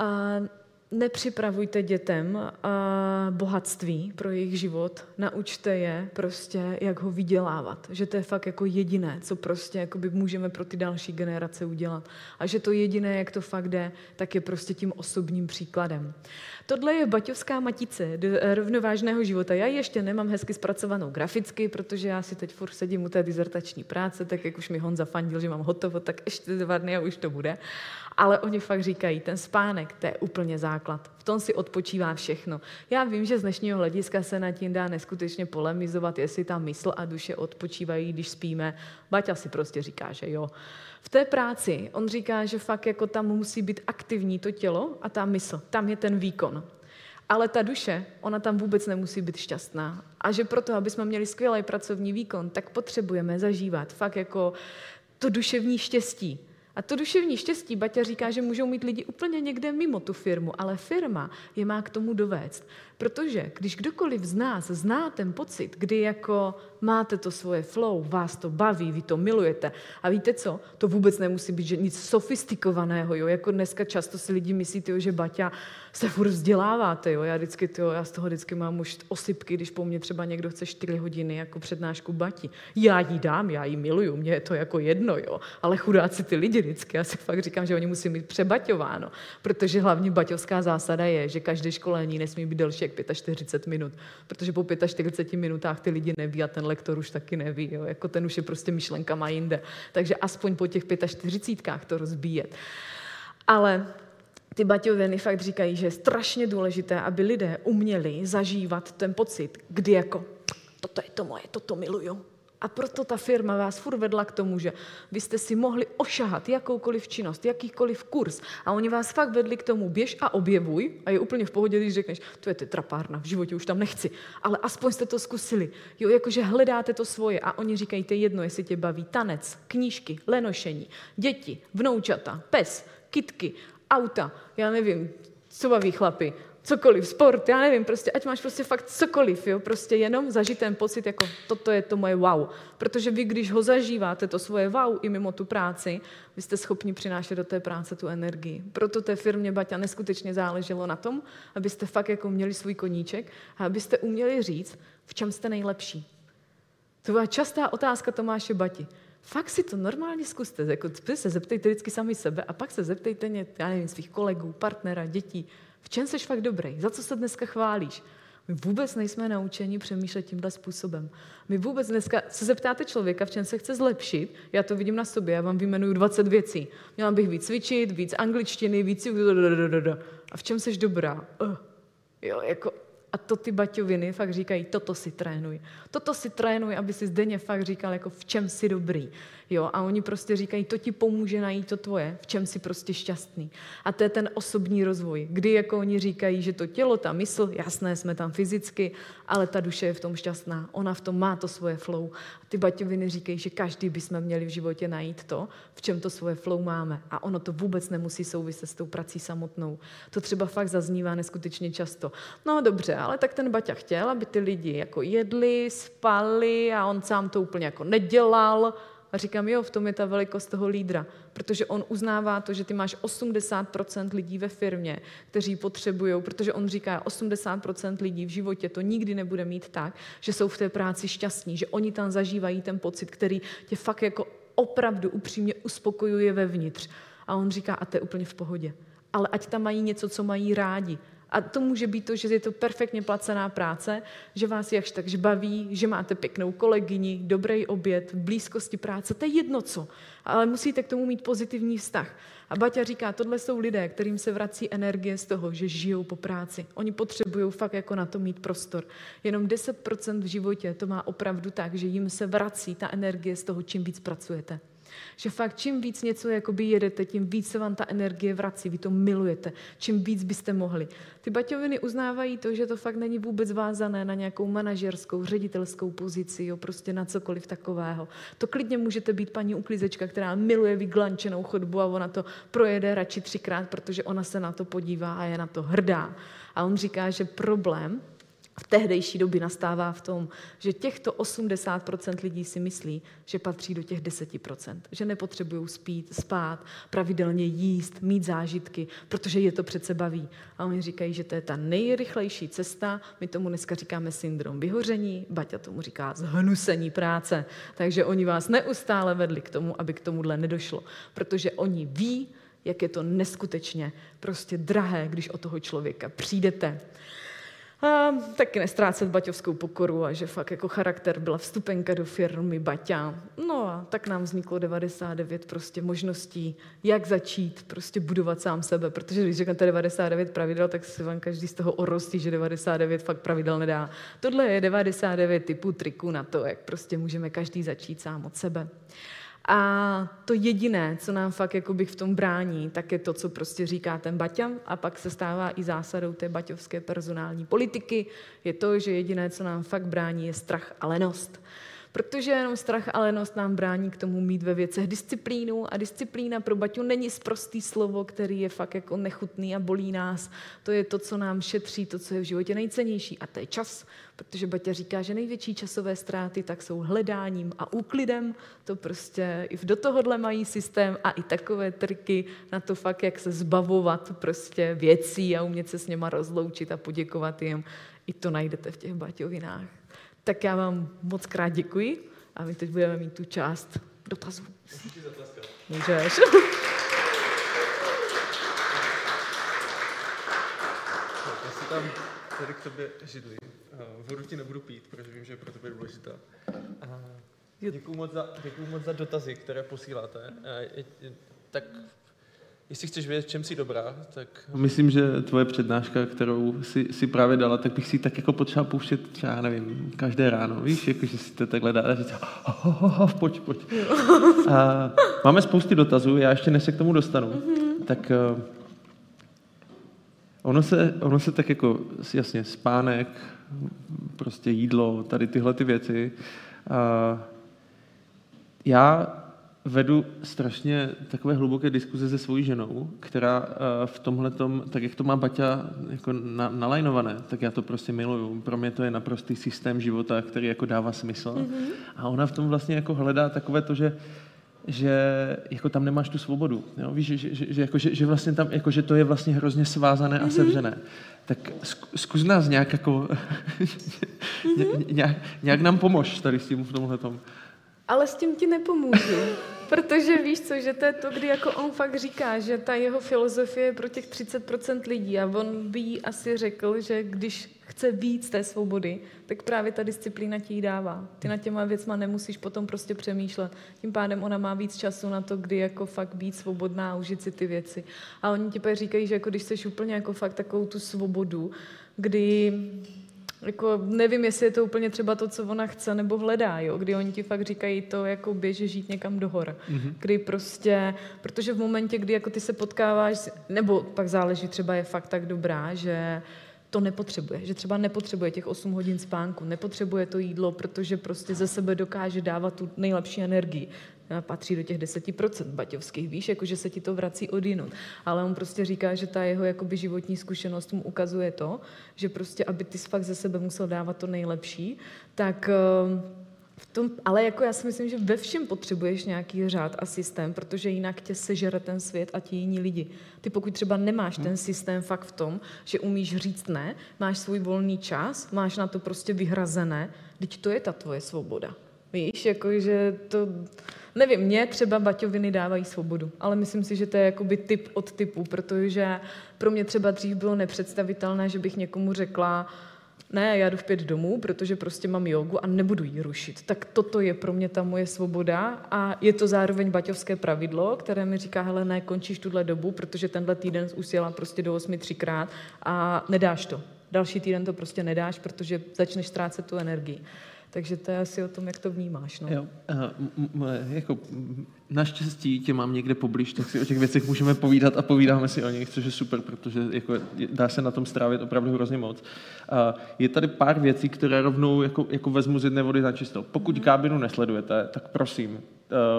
uh, nepřipravujte dětem bohatství pro jejich život, naučte je prostě, jak ho vydělávat. Že to je fakt jako jediné, co prostě můžeme pro ty další generace udělat. A že to jediné, jak to fakt jde, tak je prostě tím osobním příkladem. Tohle je Baťovská matice rovnovážného života. Já ještě nemám hezky zpracovanou graficky, protože já si teď furt sedím u té dizertační práce, tak jak už mi Honza fandil, že mám hotovo, tak ještě dva dny a už to bude. Ale oni fakt říkají, ten spánek, to je úplně základ. V tom si odpočívá všechno. Já vím, že z dnešního hlediska se nad tím dá neskutečně polemizovat, jestli ta mysl a duše odpočívají, když spíme. Baťa si prostě říká, že jo. V té práci on říká, že fakt jako tam musí být aktivní to tělo a ta mysl. Tam je ten výkon. Ale ta duše, ona tam vůbec nemusí být šťastná. A že proto, aby jsme měli skvělý pracovní výkon, tak potřebujeme zažívat fakt jako to duševní štěstí. A to duševní štěstí, Baťa říká, že můžou mít lidi úplně někde mimo tu firmu, ale firma je má k tomu dovést. Protože když kdokoliv z nás zná ten pocit, kdy jako máte to svoje flow, vás to baví, vy to milujete a víte co, to vůbec nemusí být že nic sofistikovaného, jo? jako dneska často si lidi myslí, tyjo, že Baťa se furt vzděláváte, jo? Já, vždycky, tyjo, já z toho vždycky mám už osypky, když po mně třeba někdo chce 4 hodiny jako přednášku Bati. Já jí dám, já ji miluju, mě je to jako jedno, jo? ale chudáci ty lidi vždycky, já si fakt říkám, že oni musí mít přebaťováno, protože hlavně baťovská zásada je, že každé školení nesmí být delší jak 45 minut, protože po 45 minutách ty lidi neví a ten lektor už taky neví, jo? jako ten už je prostě myšlenka má jinde. Takže aspoň po těch 45 to rozbíjet. Ale ty baťoviny fakt říkají, že je strašně důležité, aby lidé uměli zažívat ten pocit, kdy jako toto je to moje, toto miluju, a proto ta firma vás furt vedla k tomu, že vy jste si mohli ošahat jakoukoliv činnost, jakýkoliv kurz. A oni vás fakt vedli k tomu, běž a objevuj. A je úplně v pohodě, když řekneš, to je trapárna, v životě už tam nechci, ale aspoň jste to zkusili. Jo, jakože hledáte to svoje. A oni říkají, to jedno, jestli tě baví tanec, knížky, lenošení, děti, vnoučata, pes, kitky, auta, já nevím, co baví chlapy, cokoliv, sport, já nevím, prostě, ať máš prostě fakt cokoliv, jo, prostě jenom zažít ten pocit, jako toto je to moje wow. Protože vy, když ho zažíváte, to svoje wow i mimo tu práci, vy jste schopni přinášet do té práce tu energii. Proto té firmě Baťa neskutečně záleželo na tom, abyste fakt jako měli svůj koníček a abyste uměli říct, v čem jste nejlepší. To byla častá otázka Tomáše Bati. Fakt si to normálně zkuste. Jako, se zeptejte vždycky sami sebe a pak se zeptejte, já nevím, svých kolegů, partnera, dětí, v čem jsi fakt dobrý? Za co se dneska chválíš? My vůbec nejsme naučeni přemýšlet tímhle způsobem. My vůbec dneska se zeptáte člověka, v čem se chce zlepšit. Já to vidím na sobě, já vám vyjmenuju 20 věcí. Měla bych víc cvičit, víc angličtiny, víc... A v čem jsi dobrá? Uh. Jo, jako a to ty baťoviny fakt říkají, toto si trénuj. Toto si trénuj, aby si zdenně fakt říkal, jako v čem si dobrý. Jo? A oni prostě říkají, to ti pomůže najít to tvoje, v čem si prostě šťastný. A to je ten osobní rozvoj, kdy jako oni říkají, že to tělo, ta mysl, jasné, jsme tam fyzicky, ale ta duše je v tom šťastná. Ona v tom má to svoje flow. A ty baťoviny říkají, že každý bychom měli v životě najít to, v čem to svoje flow máme. A ono to vůbec nemusí souviset s tou prací samotnou. To třeba fakt zaznívá neskutečně často. No dobře, ale tak ten Baťa chtěl, aby ty lidi jako jedli, spali a on sám to úplně jako nedělal, a říkám, jo, v tom je ta velikost toho lídra, protože on uznává to, že ty máš 80% lidí ve firmě, kteří potřebují, protože on říká, 80% lidí v životě to nikdy nebude mít tak, že jsou v té práci šťastní, že oni tam zažívají ten pocit, který tě fakt jako opravdu upřímně uspokojuje vevnitř. A on říká, a to je úplně v pohodě. Ale ať tam mají něco, co mají rádi. A to může být to, že je to perfektně placená práce, že vás jakž takž baví, že máte pěknou kolegyni, dobrý oběd, blízkosti práce, to je jedno co. Ale musíte k tomu mít pozitivní vztah. A Baťa říká, tohle jsou lidé, kterým se vrací energie z toho, že žijou po práci. Oni potřebují fakt jako na to mít prostor. Jenom 10% v životě to má opravdu tak, že jim se vrací ta energie z toho, čím víc pracujete. Že fakt čím víc něco jakoby jedete, tím víc se vám ta energie vrací, vy to milujete, čím víc byste mohli. Ty baťoviny uznávají to, že to fakt není vůbec vázané na nějakou manažerskou, ředitelskou pozici, jo, prostě na cokoliv takového. To klidně můžete být paní uklízečka, která miluje vyglančenou chodbu a ona to projede radši třikrát, protože ona se na to podívá a je na to hrdá. A on říká, že problém v tehdejší době nastává v tom, že těchto 80% lidí si myslí, že patří do těch 10%, že nepotřebují spít, spát, pravidelně jíst, mít zážitky, protože je to přece baví. A oni říkají, že to je ta nejrychlejší cesta, my tomu dneska říkáme syndrom vyhoření, Baťa tomu říká zhnusení práce, takže oni vás neustále vedli k tomu, aby k tomuhle nedošlo, protože oni ví, jak je to neskutečně prostě drahé, když o toho člověka přijdete. A taky nestrácet baťovskou pokoru a že fakt jako charakter byla vstupenka do firmy Baťa. No a tak nám vzniklo 99 prostě možností, jak začít prostě budovat sám sebe, protože když řeknete 99 pravidel, tak si vám každý z toho orostí, že 99 fakt pravidel nedá. Tohle je 99 typů triků na to, jak prostě můžeme každý začít sám od sebe. A to jediné, co nám fakt jakoby v tom brání, tak je to, co prostě říká ten Baťa a pak se stává i zásadou té baťovské personální politiky, je to, že jediné, co nám fakt brání, je strach a lenost. Protože jenom strach a lenost nám brání k tomu mít ve věcech disciplínu a disciplína pro Baťu není sprostý slovo, který je fakt jako nechutný a bolí nás. To je to, co nám šetří, to, co je v životě nejcennější a to je čas, protože Baťa říká, že největší časové ztráty tak jsou hledáním a úklidem. To prostě i do tohohle mají systém a i takové triky na to fakt, jak se zbavovat prostě věcí a umět se s něma rozloučit a poděkovat jim. I to najdete v těch baťovinách. Tak já vám moc krát děkuji a my teď budeme mít tu část dotazů. Můžeš. tam tady k tobě židli. Vodu ti nebudu pít, protože vím, že je pro tebe důležitá. Děkuji moc, za, děkuji moc za dotazy, které posíláte. Tak Jestli chceš vědět, čem jsi dobrá, tak... Myslím, že tvoje přednáška, kterou si, si právě dala, tak bych si tak jako potřeba pouštět třeba, nevím, každé ráno, víš, jako, že si to takhle dá a říct, oh, oh, oh, pojď, pojď. A máme spousty dotazů, já ještě než se k tomu dostanu, mm-hmm. tak uh, ono, se, ono se tak jako, jasně, spánek, prostě jídlo, tady tyhle ty věci. Uh, já vedu strašně takové hluboké diskuze se svojí ženou, která eh, v tomhle tak jak to má Baťa jako na, nalajnované, tak já to prostě miluju. Pro mě to je naprostý systém života, který jako dává smysl. Mm-hmm. A ona v tom vlastně jako hledá takové to, že že jako tam nemáš tu svobodu. Jo? Víš, že, že, že, jako, že, že, vlastně tam, jako, že to je vlastně hrozně svázané mm-hmm. a mhm. sevřené. Tak zkus nás nějak jako, (laughs) mm-hmm. nějak, nějak nám pomož tady s tím v tomhle tom. Ale s tím ti nepomůžu, (laughs) protože víš co, že to je to, kdy jako on fakt říká, že ta jeho filozofie je pro těch 30% lidí a on by jí asi řekl, že když chce víc té svobody, tak právě ta disciplína ti ji dává. Ty na těma věcma nemusíš potom prostě přemýšlet. Tím pádem ona má víc času na to, kdy jako fakt být svobodná a užit si ty věci. A oni ti říkají, že jako když jsi úplně jako fakt takovou tu svobodu, kdy jako nevím, jestli je to úplně třeba to, co ona chce nebo hledá, jo? kdy oni ti fakt říkají to, jako běže žít někam do hor. Mm-hmm. Kdy prostě, protože v momentě, kdy jako ty se potkáváš, nebo pak záleží, třeba je fakt tak dobrá, že to nepotřebuje, že třeba nepotřebuje těch 8 hodin spánku, nepotřebuje to jídlo, protože prostě ze sebe dokáže dávat tu nejlepší energii patří do těch 10% baťovských, víš, jako že se ti to vrací od jinut. Ale on prostě říká, že ta jeho jakoby životní zkušenost mu ukazuje to, že prostě, aby ty fakt ze sebe musel dávat to nejlepší, tak eh, v tom, ale jako já si myslím, že ve všem potřebuješ nějaký řád a systém, protože jinak tě sežere ten svět a ti jiní lidi. Ty pokud třeba nemáš ten systém fakt v tom, že umíš říct ne, máš svůj volný čas, máš na to prostě vyhrazené, teď to je ta tvoje svoboda. Víš, jakože to, nevím, mě třeba baťoviny dávají svobodu, ale myslím si, že to je jakoby typ od typu, protože pro mě třeba dřív bylo nepředstavitelné, že bych někomu řekla, ne, já jdu v pět domů, protože prostě mám jogu a nebudu ji rušit. Tak toto je pro mě ta moje svoboda a je to zároveň baťovské pravidlo, které mi říká, hele, ne, končíš tuhle dobu, protože tenhle týden už jela prostě do osmi třikrát a nedáš to. Další týden to prostě nedáš, protože začneš ztrácet tu energii. Takže to je asi o tom, jak to vnímáš. No. Jo, uh, jako naštěstí tě mám někde poblíž, tak si o těch věcech můžeme povídat a povídáme si o nich, což je super, protože jako dá se na tom strávit opravdu hrozně moc. Uh, je tady pár věcí, které rovnou jako, jako vezmu z jedné vody na čisto. Pokud mm. Gábinu nesledujete, tak prosím, uh,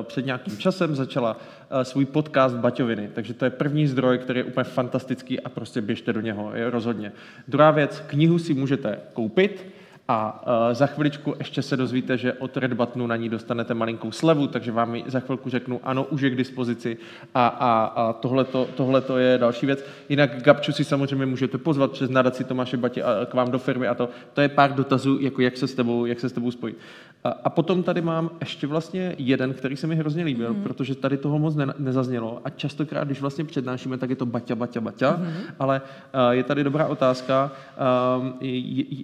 před nějakým časem začala uh, svůj podcast Baťoviny, takže to je první zdroj, který je úplně fantastický a prostě běžte do něho, je rozhodně. Druhá věc, knihu si můžete koupit, a uh, za chviličku ještě se dozvíte, že od Red Buttonu na ní dostanete malinkou slevu, takže vám ji za chvilku řeknu, ano, už je k dispozici a, a, a tohle to je další věc. Jinak Gabču si samozřejmě můžete pozvat přes nadaci Tomáše Batě a, k vám do firmy a to, to je pár dotazů, jako jak se s tebou, jak se s tebou spojit. A, a potom tady mám ještě vlastně jeden, který se mi hrozně líbil, mm. protože tady toho moc ne, nezaznělo a častokrát, když vlastně přednášíme, tak je to Baťa, Baťa, Baťa, mm. ale uh, je tady dobrá otázka, uh,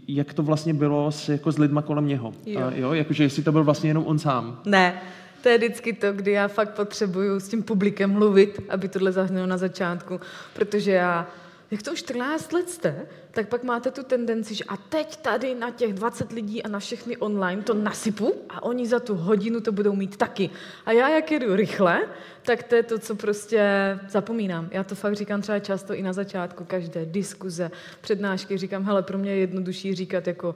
jak to vlastně bylo bylo s, jako s lidma kolem něho. Jo. A, jo, jakože jestli to byl vlastně jenom on sám. Ne, to je vždycky to, kdy já fakt potřebuju s tím publikem mluvit, aby tohle zahnělo na začátku, protože já jak to už 14 let jste, tak pak máte tu tendenci, že a teď tady na těch 20 lidí a na všechny online to nasypu a oni za tu hodinu to budou mít taky. A já, jak jedu rychle, tak to je to, co prostě zapomínám. Já to fakt říkám třeba často i na začátku každé diskuze, přednášky. Říkám, hele, pro mě je jednodušší říkat jako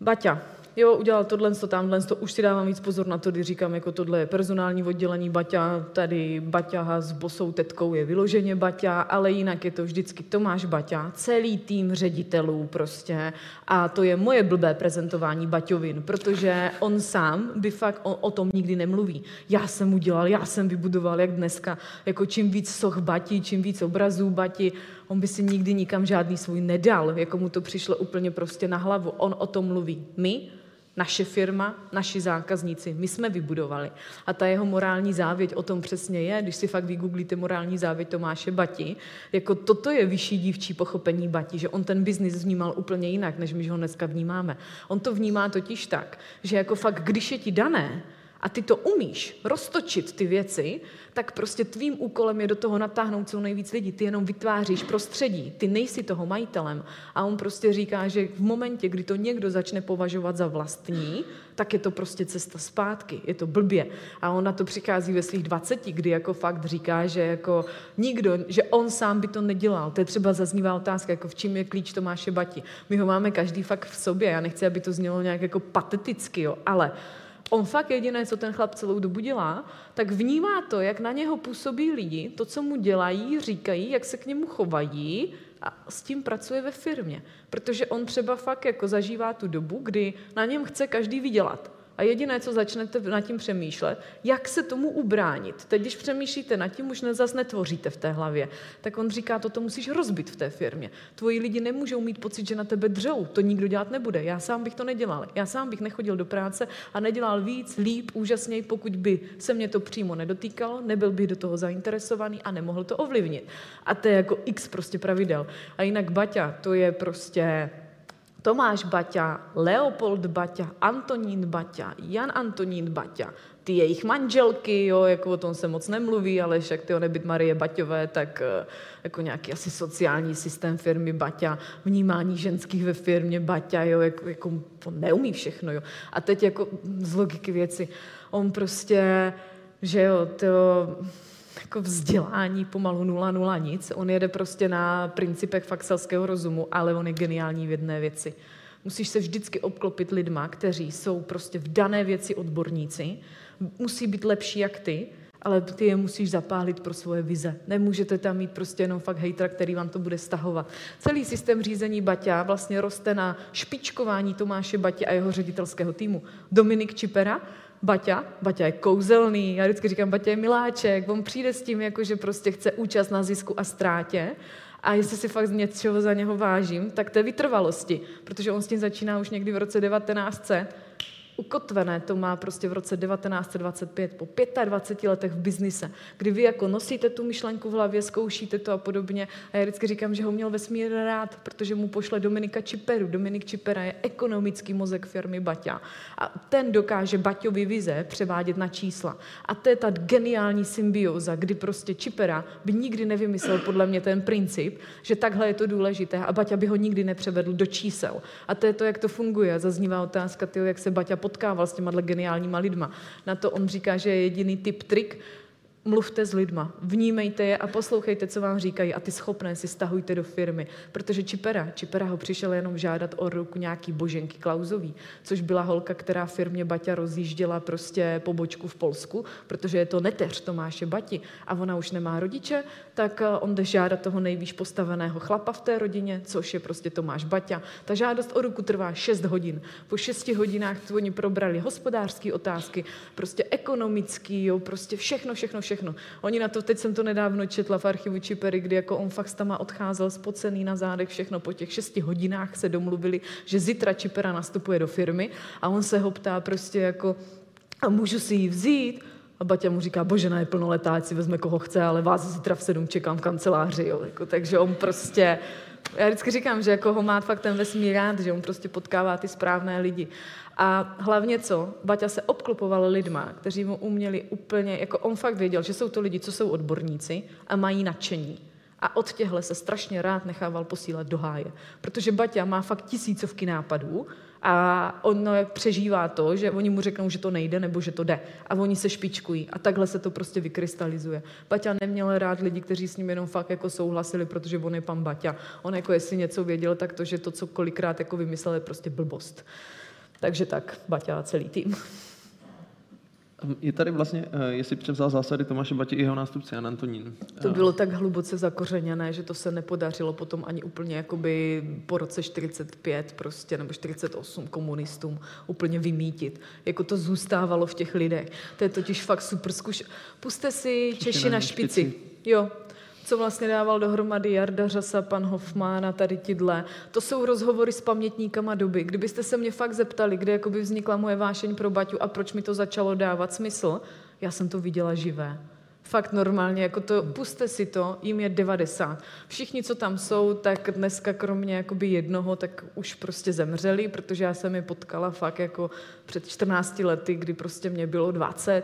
Baťa, jo, udělal tohle, to tamhle, to už si dávám víc pozor na to, když říkám, jako tohle je personální oddělení Baťa, tady Baťa s bosou tetkou je vyloženě Baťa, ale jinak je to vždycky Tomáš Baťa, celý tým ředitelů prostě a to je moje blbé prezentování Baťovin, protože on sám by fakt o, o tom nikdy nemluví. Já jsem udělal, já jsem vybudoval, jak dneska, jako čím víc soch Bati, čím víc obrazů Bati, on by si nikdy nikam žádný svůj nedal, jako mu to přišlo úplně prostě na hlavu. On o tom mluví. My naše firma, naši zákazníci, my jsme vybudovali. A ta jeho morální závěť o tom přesně je, když si fakt vygooglíte morální závěť Tomáše Bati, jako toto je vyšší dívčí pochopení Bati, že on ten biznis vnímal úplně jinak, než my ho dneska vnímáme. On to vnímá totiž tak, že jako fakt, když je ti dané, a ty to umíš roztočit ty věci, tak prostě tvým úkolem je do toho natáhnout co nejvíc lidí. Ty jenom vytváříš prostředí, ty nejsi toho majitelem. A on prostě říká, že v momentě, kdy to někdo začne považovat za vlastní, tak je to prostě cesta zpátky, je to blbě. A on na to přichází ve svých 20, kdy jako fakt říká, že jako nikdo, že on sám by to nedělal. To je třeba zaznívá otázka, jako v čím je klíč Tomáše Bati. My ho máme každý fakt v sobě, já nechci, aby to znělo nějak jako pateticky, jo, ale on fakt jediné, co ten chlap celou dobu dělá, tak vnímá to, jak na něho působí lidi, to, co mu dělají, říkají, jak se k němu chovají a s tím pracuje ve firmě. Protože on třeba fakt jako zažívá tu dobu, kdy na něm chce každý vydělat. A jediné, co začnete nad tím přemýšlet, jak se tomu ubránit. Teď, když přemýšlíte nad tím, už zase netvoříte v té hlavě. Tak on říká, toto musíš rozbit v té firmě. Tvoji lidi nemůžou mít pocit, že na tebe dřou. To nikdo dělat nebude. Já sám bych to nedělal. Já sám bych nechodil do práce a nedělal víc, líp, úžasněji, pokud by se mě to přímo nedotýkalo, nebyl bych do toho zainteresovaný a nemohl to ovlivnit. A to je jako x prostě pravidel. A jinak Baťa, to je prostě Tomáš Baťa, Leopold Baťa, Antonín Baťa, Jan Antonín Baťa, ty jejich manželky, jo, jako o tom se moc nemluví, ale však ty nebyt Marie Baťové, tak eh, jako nějaký asi sociální systém firmy Baťa, vnímání ženských ve firmě Baťa, jo, jako, jako on neumí všechno, jo. A teď jako z logiky věci, on prostě, že jo, to jako vzdělání pomalu nula nula nic. On jede prostě na principech fakt selského rozumu, ale on je geniální v jedné věci. Musíš se vždycky obklopit lidma, kteří jsou prostě v dané věci odborníci, musí být lepší jak ty, ale ty je musíš zapálit pro svoje vize. Nemůžete tam mít prostě jenom fakt hejtra, který vám to bude stahovat. Celý systém řízení Baťa vlastně roste na špičkování Tomáše Batě a jeho ředitelského týmu. Dominik Čipera, Baťa, Baťa je kouzelný, já vždycky říkám, Baťa je miláček, on přijde s tím, jako že prostě chce účast na zisku a ztrátě. A jestli si fakt něčeho za něho vážím, tak je vytrvalosti, protože on s tím začíná už někdy v roce 1900 ukotvené to má prostě v roce 1925, po 25 letech v biznise, kdy vy jako nosíte tu myšlenku v hlavě, zkoušíte to a podobně. A já vždycky říkám, že ho měl vesmír rád, protože mu pošle Dominika Čiperu. Dominik Čipera je ekonomický mozek firmy Baťa. A ten dokáže Baťovi vize převádět na čísla. A to je ta geniální symbioza, kdy prostě Čipera by nikdy nevymyslel podle mě ten princip, že takhle je to důležité a Baťa by ho nikdy nepřevedl do čísel. A to je to, jak to funguje. Zaznívá otázka, tyjo, jak se Baťa potkával s těma geniálníma lidma. Na to on říká, že je jediný typ trik, mluvte s lidma, vnímejte je a poslouchejte, co vám říkají a ty schopné si stahujte do firmy. Protože Čipera, Čipera ho přišel jenom žádat o ruku nějaký boženky Klauzový, což byla holka, která firmě Baťa rozjížděla prostě pobočku v Polsku, protože je to neteř Tomáše Bati a ona už nemá rodiče, tak eh, on jde žádat toho nejvýš postaveného chlapa v té rodině, což je prostě Tomáš Baťa. Ta žádost o ruku trvá 6 hodin. Po 6 hodinách oni probrali hospodářské otázky, prostě ekonomický, jo, prostě všechno, všechno, všechno všechno. Oni na to, teď jsem to nedávno četla v archivu Čipery, kdy jako on fakt tam odcházel spocený na zádech, všechno po těch šesti hodinách se domluvili, že zítra Čipera nastupuje do firmy a on se ho ptá prostě jako, a můžu si ji vzít? A Baťa mu říká, bože, ne, plnoletá, ať si vezme koho chce, ale vás zítra v sedm čekám v kanceláři. Jo. Jako, takže on prostě, já vždycky říkám, že jako ho má fakt ten vesmír rád, že on prostě potkává ty správné lidi. A hlavně co? Baťa se obklopoval lidma, kteří mu uměli úplně, jako on fakt věděl, že jsou to lidi, co jsou odborníci a mají nadšení. A od těchhle se strašně rád nechával posílat do háje. Protože Baťa má fakt tisícovky nápadů a on přežívá to, že oni mu řeknou, že to nejde nebo že to jde. A oni se špičkují. A takhle se to prostě vykrystalizuje. Baťa neměl rád lidi, kteří s ním jenom fakt jako souhlasili, protože on je pan Baťa. On jako jestli něco věděl, tak to, že to, co kolikrát jako vymyslel, je prostě blbost. Takže tak, Baťa a celý tým. Je tady vlastně, eh, jestli převzal zásady Tomáše Batě i jeho nástupce Jan Antonín. To bylo tak hluboce zakořeněné, že to se nepodařilo potom ani úplně jakoby po roce 45 prostě, nebo 48 komunistům úplně vymítit. Jako to zůstávalo v těch lidech. To je totiž fakt super zkuš. Puste si Češi, Češi na špici. špici. Jo, co vlastně dával dohromady Jarda Řasa, pan Hoffman a tady tidle. To jsou rozhovory s pamětníkama doby. Kdybyste se mě fakt zeptali, kde jakoby vznikla moje vášeň pro Baťu a proč mi to začalo dávat smysl, já jsem to viděla živé. Fakt normálně, jako to, puste si to, jim je 90. Všichni, co tam jsou, tak dneska kromě jakoby jednoho, tak už prostě zemřeli, protože já jsem je potkala fakt jako před 14 lety, kdy prostě mě bylo 20,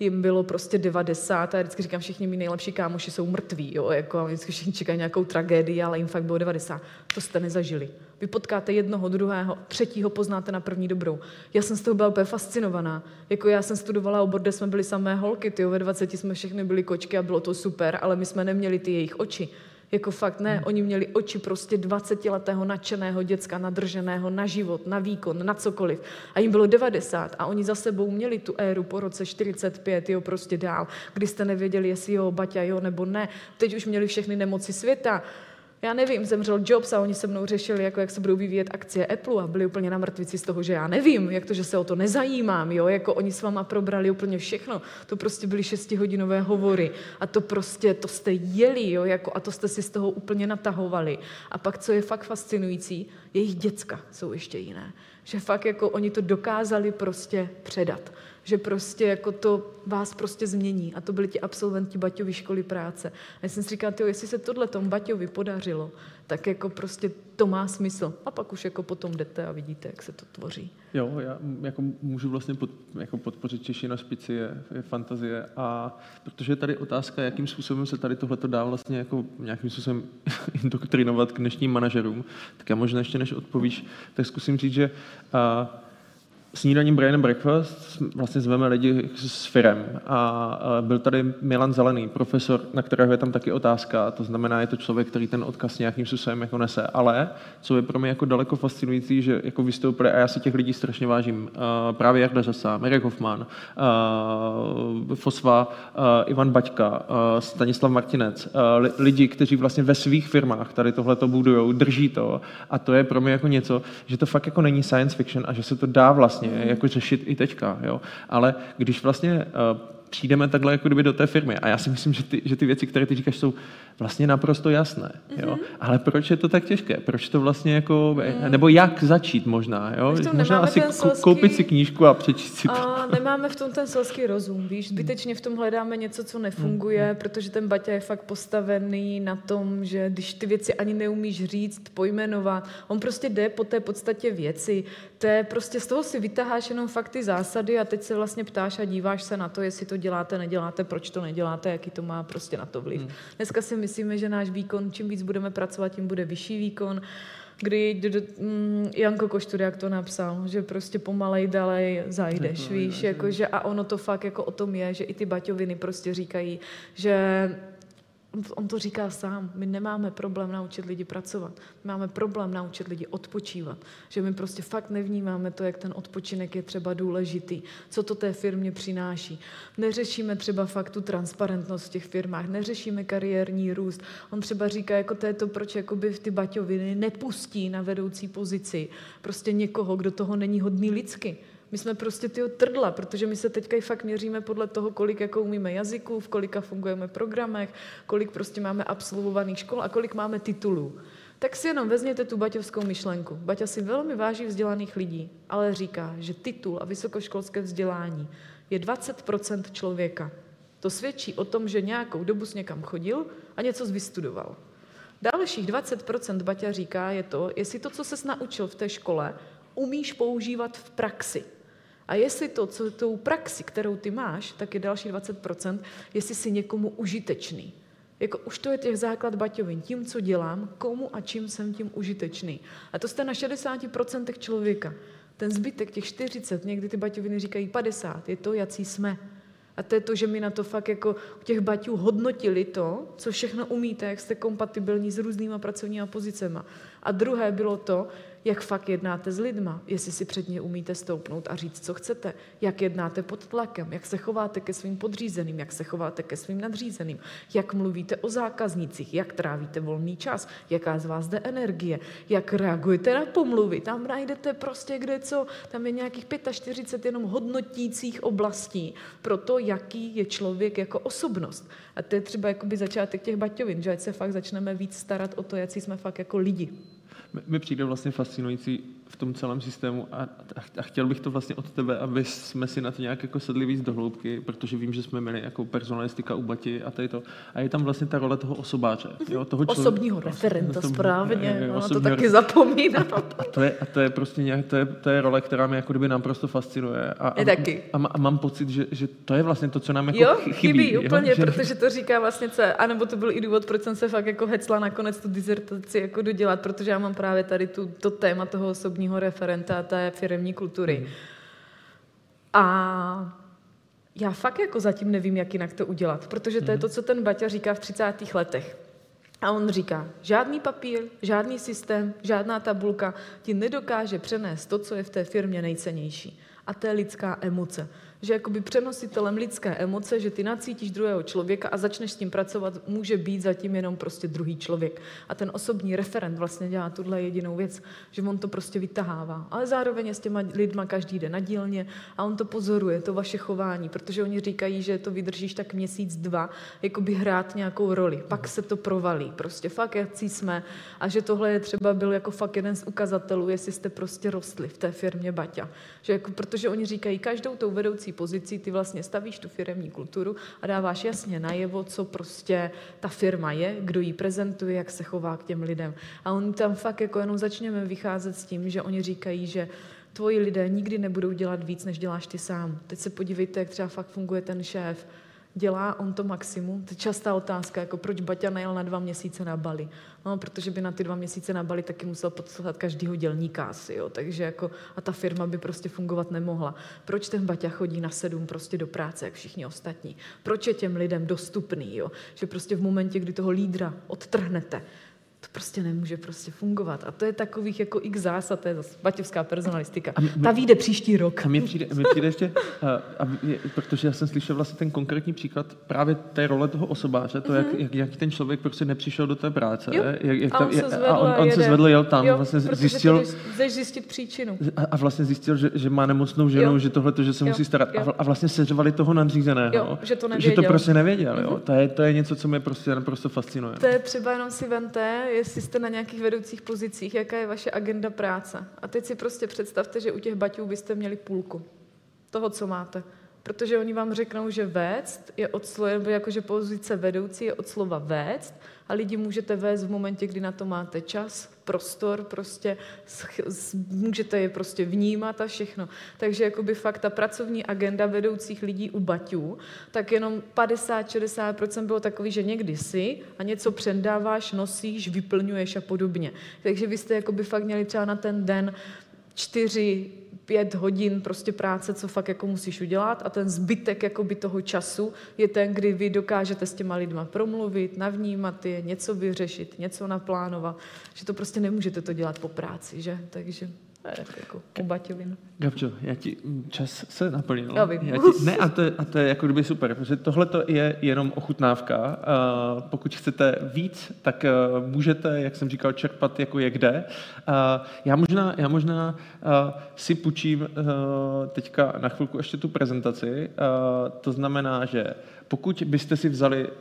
jim bylo prostě 90 a já vždycky říkám, všichni mý nejlepší kámoši jsou mrtví, jo, jako a vždycky všichni čekají nějakou tragédii, ale jim fakt bylo 90. To jste nezažili. Vy potkáte jednoho, druhého, třetího poznáte na první dobrou. Já jsem z toho byla úplně fascinovaná. Jako já jsem studovala obor, kde jsme byli samé holky, ty ve 20 jsme všechny byli kočky a bylo to super, ale my jsme neměli ty jejich oči. Jako fakt ne, oni měli oči prostě 20-letého nadšeného děcka, nadrženého na život, na výkon, na cokoliv. A jim bylo 90 a oni za sebou měli tu éru po roce 45, jo, prostě dál, kdy jste nevěděli, jestli jo, Baťa, jo, nebo ne. Teď už měli všechny nemoci světa já nevím, zemřel Jobs a oni se mnou řešili, jako jak se budou vyvíjet akcie Apple a byli úplně na mrtvici z toho, že já nevím, jak to, že se o to nezajímám, jo, jako oni s váma probrali úplně všechno. To prostě byly šestihodinové hovory a to prostě, to jste jeli, jo, jako, a to jste si z toho úplně natahovali. A pak, co je fakt fascinující, jejich děcka jsou ještě jiné. Že fakt jako oni to dokázali prostě předat že prostě jako to vás prostě změní. A to byli ti absolventi Baťovy školy práce. A já jsem si říkala, tyjo, jestli se tohle tomu Baťovi podařilo, tak jako prostě to má smysl. A pak už jako potom jdete a vidíte, jak se to tvoří. Jo, já jako můžu vlastně pod, jako podpořit Češi na špici je, je fantazie a protože je tady otázka, jakým způsobem se tady tohle dá vlastně jako nějakým způsobem (laughs) indoktrinovat k dnešním manažerům, tak já možná ještě než odpovíš, tak zkusím říct, že snídaním Brian Breakfast vlastně zveme lidi s firem a byl tady Milan Zelený, profesor, na kterého je tam taky otázka, to znamená, je to člověk, který ten odkaz nějakým způsobem jako nese, ale co je pro mě jako daleko fascinující, že jako vystoupili, a já si těch lidí strašně vážím, právě Jarda Řasa, Mirek Hoffman, Fosva, Ivan Baťka, Stanislav Martinec, lidi, kteří vlastně ve svých firmách tady tohle to budují, drží to. A to je pro mě jako něco, že to fakt jako není science fiction a že se to dá vlastně vlastně jako řešit i teďka. Jo? Ale když vlastně uh, přijdeme takhle jako kdyby do té firmy. A já si myslím, že ty, že ty věci, které ty říkáš, jsou vlastně naprosto jasné. Jo? Mm-hmm. Ale proč je to tak těžké? Proč to vlastně jako, mm. nebo jak začít možná? Jo? Možná asi selský... koupit si knížku a přečíst si a (laughs) nemáme v tom ten selský rozum, víš? Zbytečně v tom hledáme něco, co nefunguje, mm. protože ten Baťa je fakt postavený na tom, že když ty věci ani neumíš říct, pojmenovat, on prostě jde po té podstatě věci. To je prostě z toho si vytaháš jenom fakt ty zásady a teď se vlastně ptáš a díváš se na to, jestli to děláte, neděláte, proč to neděláte, jaký to má prostě na to vliv. Mm. Dneska si myslíme, že náš výkon, čím víc budeme pracovat, tím bude vyšší výkon. Kdy do, do, mm, Janko jak to napsal, že prostě pomalej dalej zajdeš, víš, jako, že a ono to fakt jako o tom je, že i ty baťoviny prostě říkají, že on to říká sám, my nemáme problém naučit lidi pracovat, my máme problém naučit lidi odpočívat, že my prostě fakt nevnímáme to, jak ten odpočinek je třeba důležitý, co to té firmě přináší. Neřešíme třeba fakt tu transparentnost v těch firmách, neřešíme kariérní růst. On třeba říká, jako to je to, proč jakoby v ty baťoviny nepustí na vedoucí pozici prostě někoho, kdo toho není hodný lidsky. My jsme prostě ty trdla, protože my se teďka i fakt měříme podle toho, kolik jako umíme jazyků, v kolika fungujeme programech, kolik prostě máme absolvovaných škol a kolik máme titulů. Tak si jenom vezměte tu baťovskou myšlenku. Baťa si velmi váží vzdělaných lidí, ale říká, že titul a vysokoškolské vzdělání je 20% člověka. To svědčí o tom, že nějakou dobu s někam chodil a něco vystudoval. Dalších 20% Baťa říká je to, jestli to, co se naučil v té škole, umíš používat v praxi. A jestli to, co tou praxi, kterou ty máš, tak je další 20%, jestli jsi někomu užitečný. Jako už to je těch základ baťovin. Tím, co dělám, komu a čím jsem tím užitečný. A to jste na 60% člověka. Ten zbytek, těch 40, někdy ty baťoviny říkají 50, je to, jací jsme. A to je to, že mi na to fakt jako těch baťů hodnotili to, co všechno umíte, jak jste kompatibilní s různýma pracovníma pozicema. A druhé bylo to, jak fakt jednáte s lidma, jestli si před ně umíte stoupnout a říct, co chcete, jak jednáte pod tlakem, jak se chováte ke svým podřízeným, jak se chováte ke svým nadřízeným, jak mluvíte o zákaznících, jak trávíte volný čas, jaká z vás jde energie, jak reagujete na pomluvy. Tam najdete prostě kde co, tam je nějakých 45 jenom hodnotících oblastí pro to, jaký je člověk jako osobnost. A to je třeba začátek těch baťovin, že ať se fakt začneme víc starat o to, jak jsme fakt jako lidi mi přijde vlastně fascinující v tom celém systému a, a chtěl bych to vlastně od tebe, aby jsme si na to nějak jako sedli víc do hloubky, protože vím, že jsme měli jako personalistika u Bati a tady to. A je tam vlastně ta role toho osobáře. Jo, toho člověka, Osobního referenta, to, správně. Je, no, to taky zapomínám. A, (laughs) a, to je, a to je prostě nějak, to je, to je role, která mě jako kdyby naprosto fascinuje. A, a, taky. A, a, a, mám pocit, že, že to je vlastně to, co nám jako jo, chybí. chybí úplně, jo? protože to říká vlastně co, anebo to byl i důvod, proč jsem se fakt jako hecla nakonec tu dizertaci jako dodělat, protože já mám právě tady tu, to téma toho osobního referenta té firmní kultury. Mm. A já fakt jako zatím nevím, jak jinak to udělat, protože to je mhm. to, co ten Baťa říká v 30. letech. A on říká, žádný papír, žádný systém, žádná tabulka ti nedokáže přenést to, co je v té firmě nejcennější. A to je lidská emoce že jakoby přenositelem lidské emoce, že ty nacítíš druhého člověka a začneš s tím pracovat, může být zatím jenom prostě druhý člověk. A ten osobní referent vlastně dělá tuhle jedinou věc, že on to prostě vytahává. Ale zároveň je s těma lidma každý den na dílně a on to pozoruje, to vaše chování, protože oni říkají, že to vydržíš tak měsíc, dva, jakoby hrát nějakou roli. Pak se to provalí. Prostě fakt, jak jsme. A že tohle je třeba byl jako fakt jeden z ukazatelů, jestli jste prostě rostli v té firmě Baťa. Že jako, protože oni říkají, každou tou vedoucí pozicí ty vlastně stavíš tu firemní kulturu a dáváš jasně najevo, co prostě ta firma je, kdo ji prezentuje, jak se chová k těm lidem. A oni tam fakt jako jenom začněme vycházet s tím, že oni říkají, že tvoji lidé nikdy nebudou dělat víc, než děláš ty sám. Teď se podívejte, jak třeba fakt funguje ten šéf dělá on to maximum? To je častá otázka, jako proč Baťa najel na dva měsíce na Bali. No, protože by na ty dva měsíce na Bali taky musel poslat každýho dělníka asi, jo. Takže jako, a ta firma by prostě fungovat nemohla. Proč ten Baťa chodí na sedm prostě do práce, jak všichni ostatní? Proč je těm lidem dostupný, jo? Že prostě v momentě, kdy toho lídra odtrhnete, To prostě nemůže prostě fungovat. A to je takových jako x zásad, to je zase baťovská personalistika. A my, Ta vyjde příští rok. A mě přijde, mě přijde ještě, a, a, protože já jsem slyšel vlastně ten konkrétní příklad právě té role toho osobáře, to, mm-hmm. jak, jak, jak ten člověk prostě nepřišel do té práce. Jo. Jak, jak a on, je, se, zvedl a on, on se zvedl, jel tam, jo, vlastně zjistil... Chceš zjistit příčinu. A, a vlastně zjistil, že, že má nemocnou ženu, jo. že tohle to, že se jo. musí starat. Jo. A, vlastně seřvali toho nadřízeného. Jo, že to nevěděl. Že to prostě nevěděl. Mm-hmm. Jo. To, je, to je něco, co mě prostě naprosto fascinuje. To je třeba jenom si vente, jestli jste na nějakých vedoucích pozicích, jaká je vaše agenda práce. A teď si prostě představte, že u těch baťů byste měli půlku toho, co máte. Protože oni vám řeknou, že vést je od slova, jakože pozice vedoucí je od slova vést a lidi můžete vést v momentě, kdy na to máte čas, prostor, prostě můžete je prostě vnímat a všechno. Takže jakoby fakt ta pracovní agenda vedoucích lidí u baťů, tak jenom 50-60% bylo takový, že někdy si a něco předáváš, nosíš, vyplňuješ a podobně. Takže vy jste jakoby fakt měli třeba na ten den čtyři, pět hodin prostě práce, co fakt jako musíš udělat a ten zbytek jakoby toho času je ten, kdy vy dokážete s těma lidma promluvit, navnímat je, něco vyřešit, něco naplánovat, že to prostě nemůžete to dělat po práci, že? Takže jako obaťovin. Gabčo, já ti čas se naplnil. Já vím. Já ti, ne, a to, a to je jako kdyby super, protože tohle je jenom ochutnávka. Uh, pokud chcete víc, tak uh, můžete, jak jsem říkal, čerpat jako je kde. Uh, já možná, já možná uh, si půjčím uh, teďka na chvilku ještě tu prezentaci. Uh, to znamená, že pokud byste si vzali uh,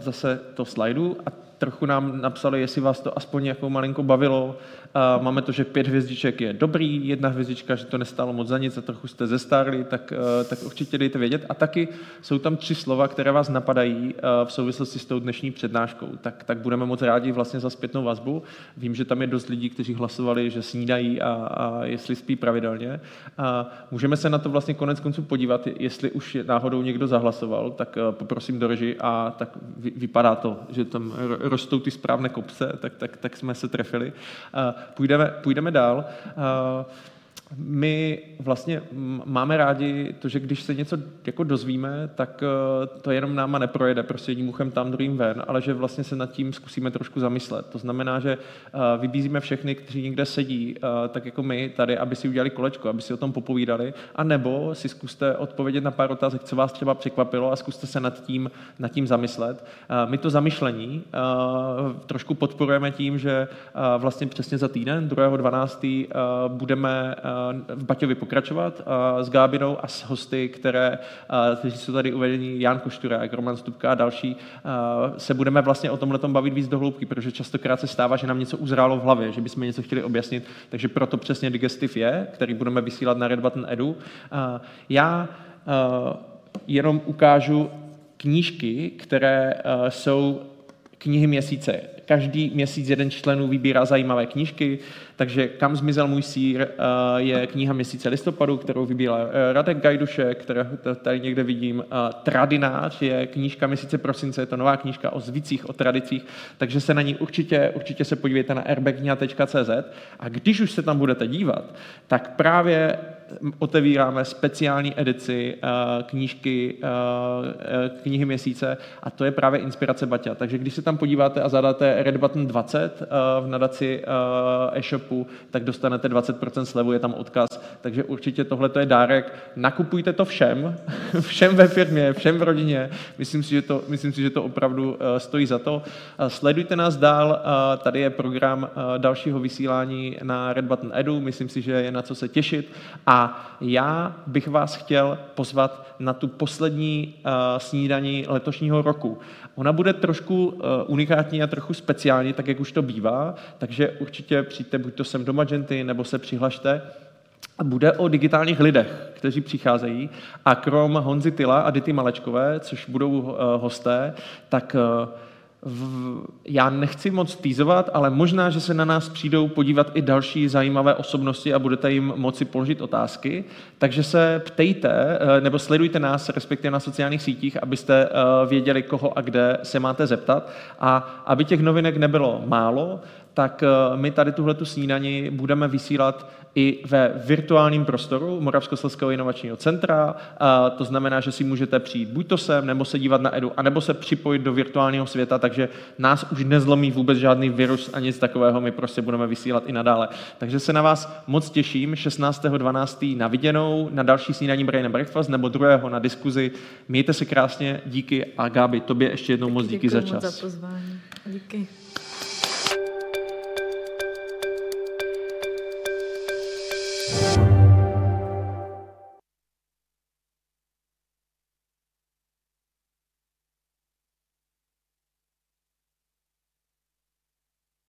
zase to slajdu a trochu nám napsali, jestli vás to aspoň jako malinko bavilo. Máme to, že pět hvězdiček je dobrý, jedna hvězdička, že to nestálo moc za nic a trochu jste zestárli, tak, eh, tak určitě dejte vědět. A taky jsou tam tři slova, které vás napadají eh, v souvislosti s tou dnešní přednáškou. Tak, tak budeme moc rádi vlastně za zpětnou vazbu. Vím, že tam je dost lidí, kteří hlasovali, že snídají a, a jestli spí pravidelně. A můžeme se na to vlastně konec konců podívat, jestli už náhodou někdo zahlasoval, tak eh, poprosím do reži a tak vypadá to, že tam rostou ty správné kopce, tak, tak, tak jsme se trefili. Půjdeme, půjdeme dál. My vlastně máme rádi to, že když se něco jako dozvíme, tak eh, to jenom náma neprojede prostě jedním uchem tam, druhým ven, ale že vlastně se nad tím zkusíme trošku zamyslet. To znamená, že eh, vybízíme všechny, kteří někde sedí, eh, tak jako my tady, aby si udělali kolečko, aby si o tom popovídali, a nebo si zkuste odpovědět na pár otázek, co vás třeba překvapilo a zkuste se nad tím, nad tím zamyslet. My to zamyšlení trošku podporujeme tím, že vlastně přesně za týden, 2.12. budeme v Baťovi pokračovat s Gábinou a s hosty, které, kteří jsou tady uvedení, Jan Košturák, Roman Stupka a další, se budeme vlastně o tomhle bavit víc do hloubky, protože častokrát se stává, že nám něco uzrálo v hlavě, že bychom něco chtěli objasnit, takže proto přesně Digestiv je, který budeme vysílat na Red Button Edu. Já jenom ukážu knížky, které jsou knihy měsíce. Každý měsíc jeden členů vybírá zajímavé knížky, takže Kam zmizel můj sír eh, je kniha měsíce listopadu, kterou vybíral eh, Radek Gajdušek, kterého tady někde vidím. Eh, Tradinář je knížka měsíce prosince, je to nová knížka o zvicích, o tradicích, takže se na ní určitě, určitě se podívejte na rbkniha.cz a když už se tam budete dívat, tak právě otevíráme speciální edici knížky, knihy měsíce a to je právě inspirace Baťa. Takže když se tam podíváte a zadáte Red Button 20 v nadaci e-shop, e-shopu, tak dostanete 20% slevu, je tam odkaz. Takže určitě tohle je dárek. Nakupujte to všem, (laughs) všem ve firmě, všem v rodině. Myslím si, že to, myslím si, že to opravdu eh, stojí za to. Eh, sledujte nás dál, eh, tady je program dalšího vysílání na Red Button Edu, myslím si, že je na co se těšit. A já bych vás chtěl pozvat na tu poslední snídaní letošního roku. Ona bude trošku unikátní a trochu speciální, tak jak už to bývá, takže určitě přijďte buď to sem do Magenty, nebo se přihlašte. A bude o digitálních lidech, kteří přicházejí. A krom Honzy Tyla a Dity Malečkové, což budou uh, hosté, tak uh, v, já nechci moc týzovat, ale možná, že se na nás přijdou podívat i další zajímavé osobnosti a budete jim moci položit otázky. Takže se ptejte, eh, nebo sledujte nás, respektive na sociálních sítích, abyste věděli, koho a kde se máte zeptat. A aby těch novinek nebylo málo, tak eh, my tady tuhle tu snídani budeme vysílat i ve virtuálním prostoru Moravskoslezského inovačního centra. A to znamená, že si můžete přijít buď to sem, nebo se dívat na Edu, anebo se připojit do virtuálního světa, takže nás už nezlomí vůbec žádný virus a nic takového, my prostě budeme vysílat i nadále. Takže se na vás moc těším 16.12. na viděnou, na další snídaní Brain and Breakfast, nebo druhého na diskuzi. Mějte se krásně, díky a Gáby, tobě ještě jednou moc díky Děkuji za čas. Moc za pozvání. Díky.